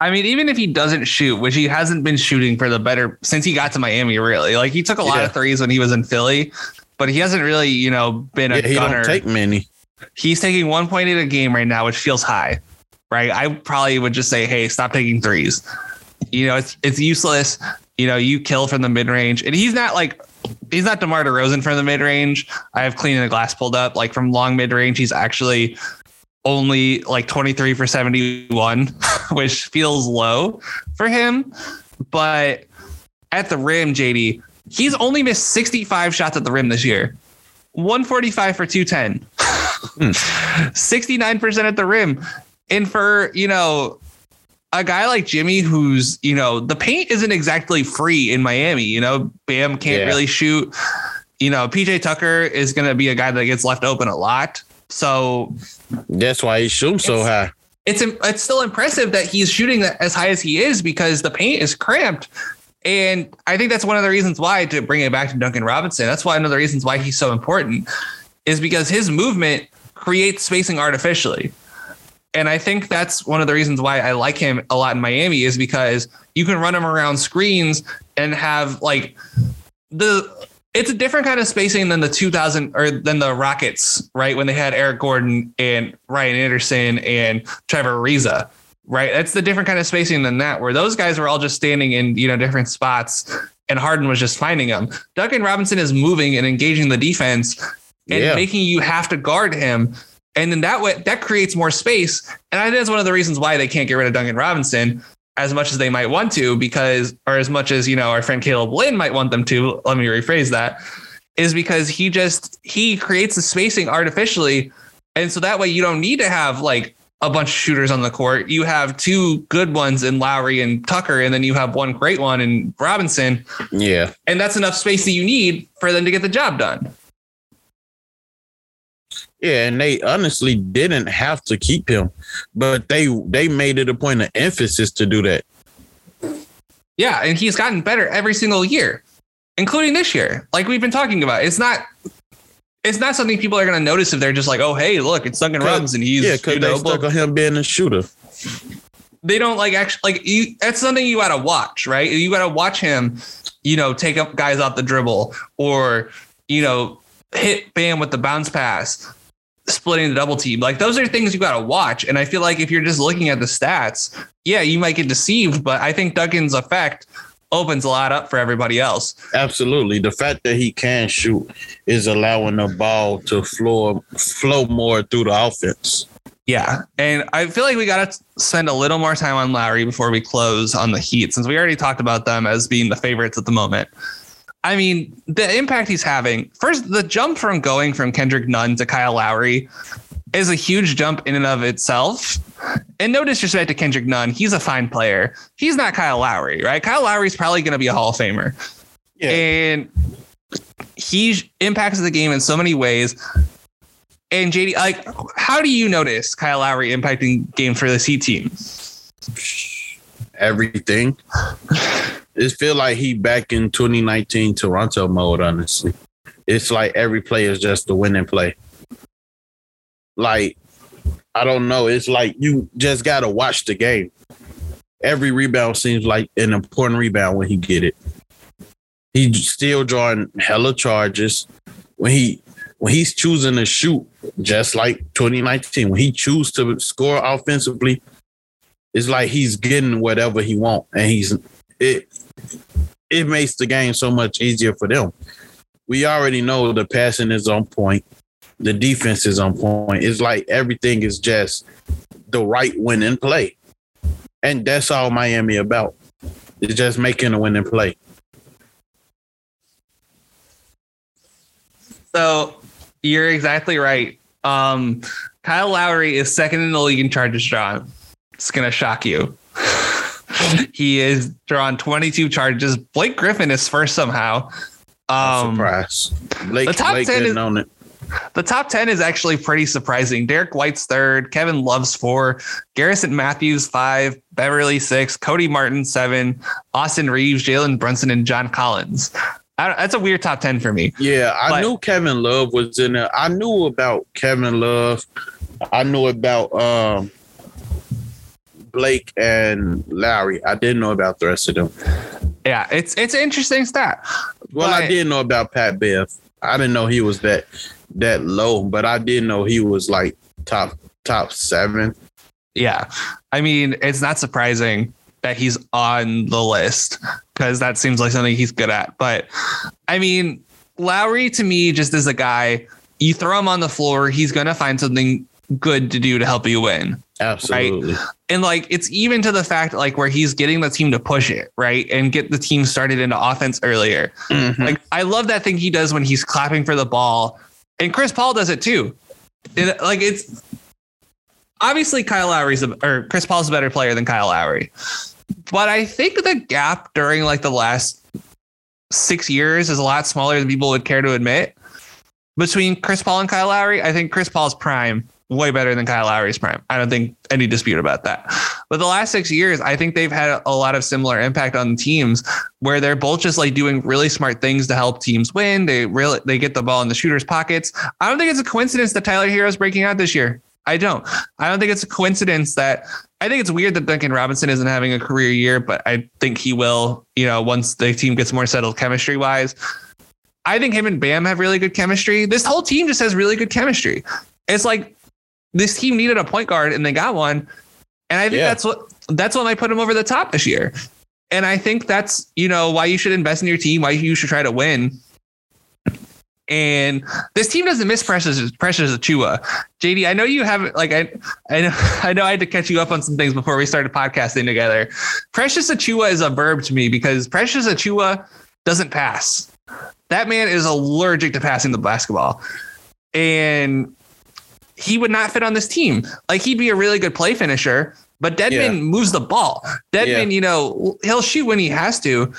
I mean, even if he doesn't shoot, which he hasn't been shooting for the better since he got to Miami, really. Like he took a lot Yeah. of threes when he was in Philly, but he hasn't really, you know, been a Yeah, he gunner. don't take many. He's taking 1.8 a game right now, which feels high, right? I probably would just say, hey, stop taking threes. You know, it's it's useless. You know, you kill from the mid range, and he's not like he's not DeMar DeRozan from the mid range. I have cleaning the glass pulled up. Like from long mid range, he's actually only like 23 for 71, which feels low for him. But at the rim, JD, he's only missed 65 shots at the rim this year. 145 for 210. 69% hmm. at the rim. And for, you know, a guy like Jimmy, who's, you know, the paint isn't exactly free in Miami. You know, Bam can't Yeah. really shoot. You know, PJ Tucker is going to be a guy that gets left open a lot. So That's why he shoots so high. it's it's still impressive that he's shooting as high as he is because the paint is cramped. And I think that's one of the reasons why to bring it back to Duncan Robinson. That's why one of the reasons why he's so important is because his movement creates spacing artificially. And I think that's one of the reasons why I like him a lot in Miami is because you can run him around screens and have like the it's a different kind of spacing than the 2000 or than the Rockets, right? When they had Eric Gordon and Ryan Anderson and Trevor Ariza, right? That's the different kind of spacing than that, where those guys were all just standing in, you know, different spots and Harden was just finding them. Duncan Robinson is moving and engaging the defense and Yeah. making you have to guard him. And then that way that creates more space. And I think that's one of the reasons why they can't get rid of Duncan Robinson as much as they might want to, because or as much as you know our friend Caleb Lynn might want them to. Let me rephrase that. Is because he just he creates the spacing artificially. And so that way you don't need to have like a bunch of shooters on the court. You have two good ones in Lowry and Tucker, and then you have one great one in Robinson. Yeah. And that's enough space that you need for them to get the job done. Yeah, and they honestly didn't have to keep him, but they they made it a point of emphasis to do that. Yeah, and he's gotten better every single year, including this year. Like we've been talking about, it's not it's not something people are going to notice if they're just like, oh hey, look, it's Duncan Robinson. He's yeah, because you they stuck on him being a shooter. they don't like actually like you. That's something you got to watch, right? You got to watch him, you know, take up guys off the dribble or you know hit Bam with the bounce pass, splitting the double team. Like those are things you got to watch. And I feel like if you're just looking at the stats, yeah, you might get deceived. But I think Duncan's effect opens a lot up for everybody else. Absolutely. The fact that he can shoot is allowing the ball to flow flow more through the offense. Yeah. And I feel like we got to spend a little more time on Lowry before we close on the Heat, since we already talked about them as being the favorites at the moment. I mean, the impact he's having, first, the jump from going from Kendrick Nunn to Kyle Lowry is a huge jump in and of itself. And no disrespect to Kendrick Nunn, he's a fine player. He's not Kyle Lowry, right? Kyle Lowry's probably going to be a Hall of Famer. Yeah. And he impacts the game in so many ways. And JD, like, how do you notice Kyle Lowry impacting games for the C team? Everything. It feel like he back in 2019 Toronto mode, honestly. It's like every play is just a winning play. Like, I don't know. It's like you just gotta watch the game. Every rebound seems like an important rebound when he get it. He's still drawing hella charges. When he when he's choosing to shoot, just like 2019, when he choose to score offensively, it's like he's getting whatever he want, and he's it. It makes the game so much easier for them. We already know the passing is on point, the defense is on point. It's like everything is just the right winning play, and that's all Miami about. It's just making a winning play. So you're exactly right. Um, Kyle Lowry is second in the league in charges drawn. It's gonna shock you. he is drawn 22 charges. Blake Griffin is first somehow. Um, Surprise! Blake, the top Blake 10 is- on it. the top 10 is actually pretty surprising. Derrick White's third, Kevin Love's four, Garrison Matthews five, Beverley six, Cody Martin seven, Austin Reaves, Jalen Brunson, and John Collins. I that's a weird top 10 for me. Yeah, I But- knew Kevin Love was in there. I knew about Kevin Love. I knew about um, Blake and Lowry. I didn't know about the rest of them. Yeah, it's it's an interesting stat. Well, I did know about Pat Bev. I didn't know he was that that low, but I did know he was like top top seven. Yeah. I mean, it's not surprising that he's on the list because that seems like something he's good at. But I mean, Lowry to me just is a guy, you throw him on the floor, he's going to find something good to do to help you win. Absolutely. And like, it's even to the fact like where he's getting the team to push it, right? And get the team started into offense earlier. Mhm. Like, I love that thing he does when he's clapping for the ball. And Chris Paul does it too. And, like, it's, obviously Kyle Lowry's a, or Chris Paul's a better player than Kyle Lowry. But I think the gap during like the last six years is a lot smaller than people would care to admit. Between Chris Paul and Kyle Lowry, I think Chris Paul's prime way better than Kyle Lowry's prime. I don't think any dispute about that. But the last six years, I think they've had a lot of similar impact on teams where they're both just like doing really smart things to help teams win. They really they get the ball in the shooters' pockets. I don't think it's a coincidence that Tyler Herro's breaking out this year. I don't. I don't think it's a coincidence that I think it's weird that Duncan Robinson isn't having a career year, but I think he will, you know, once the team gets more settled chemistry wise. I think him and Bam have really good chemistry. This whole team just has really good chemistry. It's like this team needed a point guard and they got one. And I think Yeah. that's what that's what might put them over the top this year. And I think that's, you know, why you should invest in your team, why you should try to win. And this team doesn't miss Precious Precious Achiuwa. JD, I know you haven't like I I know I know I had to catch you up on some things before we started podcasting together. Precious Achiuwa is a verb to me because Precious Achiuwa doesn't pass. That man is allergic to passing the basketball. And he would not fit on this team. Like he'd be a really good play finisher, but Dedmon Yeah. moves the ball. Dedmon, Yeah. you know, he'll shoot when he has to,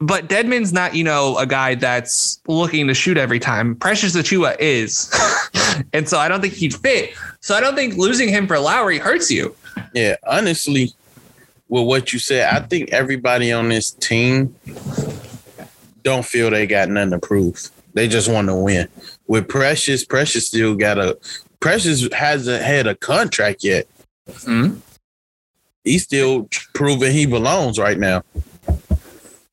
but Dedmon's not, you know, a guy that's looking to shoot every time. Precious Achiuwa is. and so I don't think he'd fit. So I don't think losing him for Lowry hurts you. Yeah, honestly, with what you said, I think everybody on this team don't feel they got nothing to prove. They just want to win. With Precious, Precious still got a Precious hasn't had a contract yet. Mhm. He's still proving he belongs right now.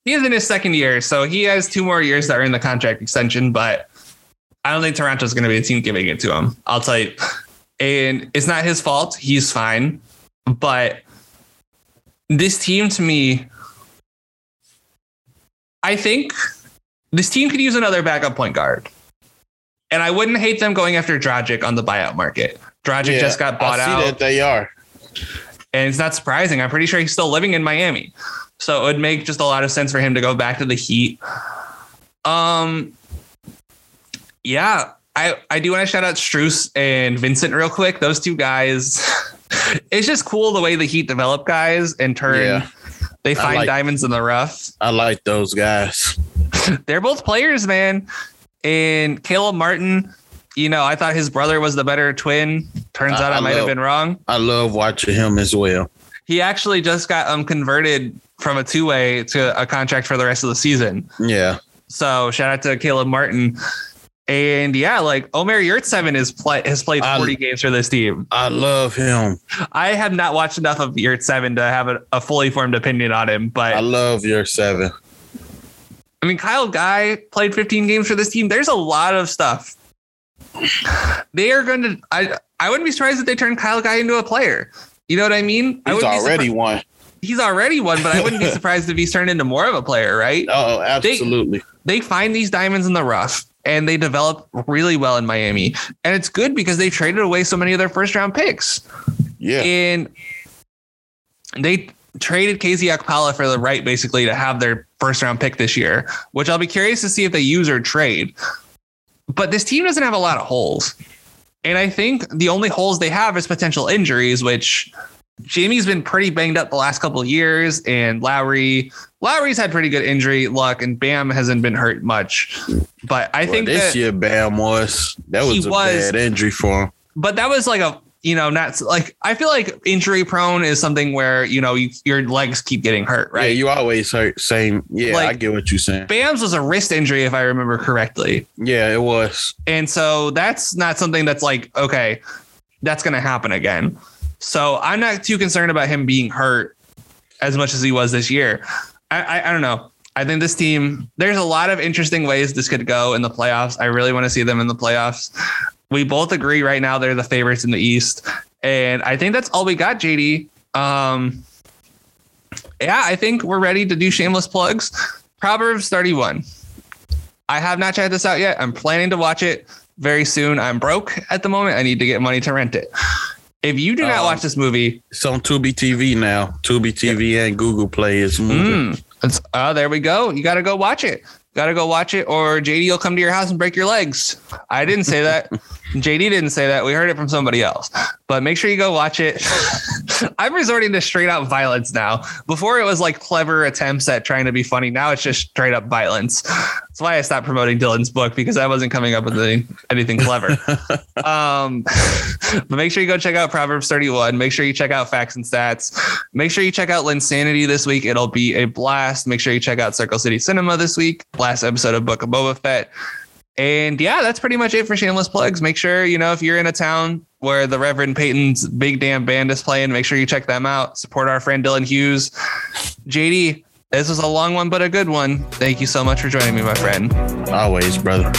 He is in his second year, so he has two more years that are in the contract extension, but I don't think Toronto's going to be the team giving it to him. I'll tell you. And it's not his fault. He's fine. But this team to me, I think this team could use another backup point guard. And I wouldn't hate them going after Dragic on the buyout market. Dragic Yeah, just got bought I see out that they are. and it's not surprising. I'm pretty sure he's still living in Miami, so it would make just a lot of sense for him to go back to the Heat. Um, yeah, I I do want to shout out Strus and Vincent real quick. Those two guys, it's just cool the way the Heat develop guys and turn. Yeah. They find like- diamonds in the rough. I like those guys. They're both players, man. And Caleb Martin, you know, I thought his brother was the better twin. Turns I- out I, I might have been wrong. I love watching him as well. He actually just got um converted from a two way to a contract for the rest of the season. Yeah. So shout out to Caleb Martin. And yeah, like Omer Yurtseven is play, has played I- 40 games for this team. I love him. I have not watched enough of Yurtseven to have a, a fully formed opinion on him, but I love Yurtseven. I mean, Kyle Guy played 15 games for this team. There's a lot of stuff. They are going to. I I wouldn't be surprised if they turn Kyle Guy into a player. You know what I mean? He's wouldn't already one. he's already one, but I wouldn't be surprised if he's turned into more of a player, right? Oh, oh absolutely. They find these diamonds in the rough and they develop really well in Miami. And it's good because they traded away so many of their first round picks. Yeah. And they traded KZ Okpala for the right basically to have their first round pick this year, which I'll be curious to see if they use or trade. But this team doesn't have a lot of holes. And I think the only holes they have is potential injuries, which Jamie's been pretty banged up the last couple of years, and Lowry Lowry's had pretty good injury luck, and Bam hasn't been hurt much. But I Well, think this year Bam was that was a was- bad injury for him. but that was like a you know not like I feel like injury prone is something where you know you, your legs keep getting hurt, right? Yeah, you always hurt. Same. Yeah, Like- I get what you're saying. Bam's was a wrist injury if I remember correctly. Yeah, it was. And so that's not something that's like, okay, that's going to happen again. So I'm not too concerned about him being hurt as much as he was this year. I, I, I don't know. I think this team, there's a lot of interesting ways this could go in the playoffs. I really want to see them in the playoffs. We both agree right now they're the favorites in the East. And I think that's all we got, JD. Um, yeah, I think we're ready to do shameless plugs. Proverbs 31. I have not checked this out yet. I'm planning to watch it very soon. I'm broke at the moment. I need to get money to rent it. If you do not Um, watch this movie, It's on Tubi TV now. Tubi TV and Google Play is moving. mm, it's, oh, there we go. You got to go watch it gotta go watch it, or JD will come to your house and break your legs. I didn't say that. JD didn't say that. We heard it from somebody else. But make sure you go watch it. I'm resorting to straight out violence now. Before it was like clever attempts at trying to be funny. Now it's just straight up violence. That's why I stopped promoting Dylan's book because I wasn't coming up with anything, anything clever. um, but make sure you go check out Proverbs 31. Make sure you check out Facts and Stats. Make sure you check out Linsanity this week. It'll be a blast. Make sure you check out Circle City Cinema this week. Last episode of Book of Boba Fett. And yeah, that's pretty much it for shameless plugs. Make sure, you know, if you're in a town where the Reverend Peyton's big damn band is playing, make sure you check them out. Support our friend Dylan Hughes. JD, this was a long one, but a good one. Thank you so much for joining me, my friend. Always, brother.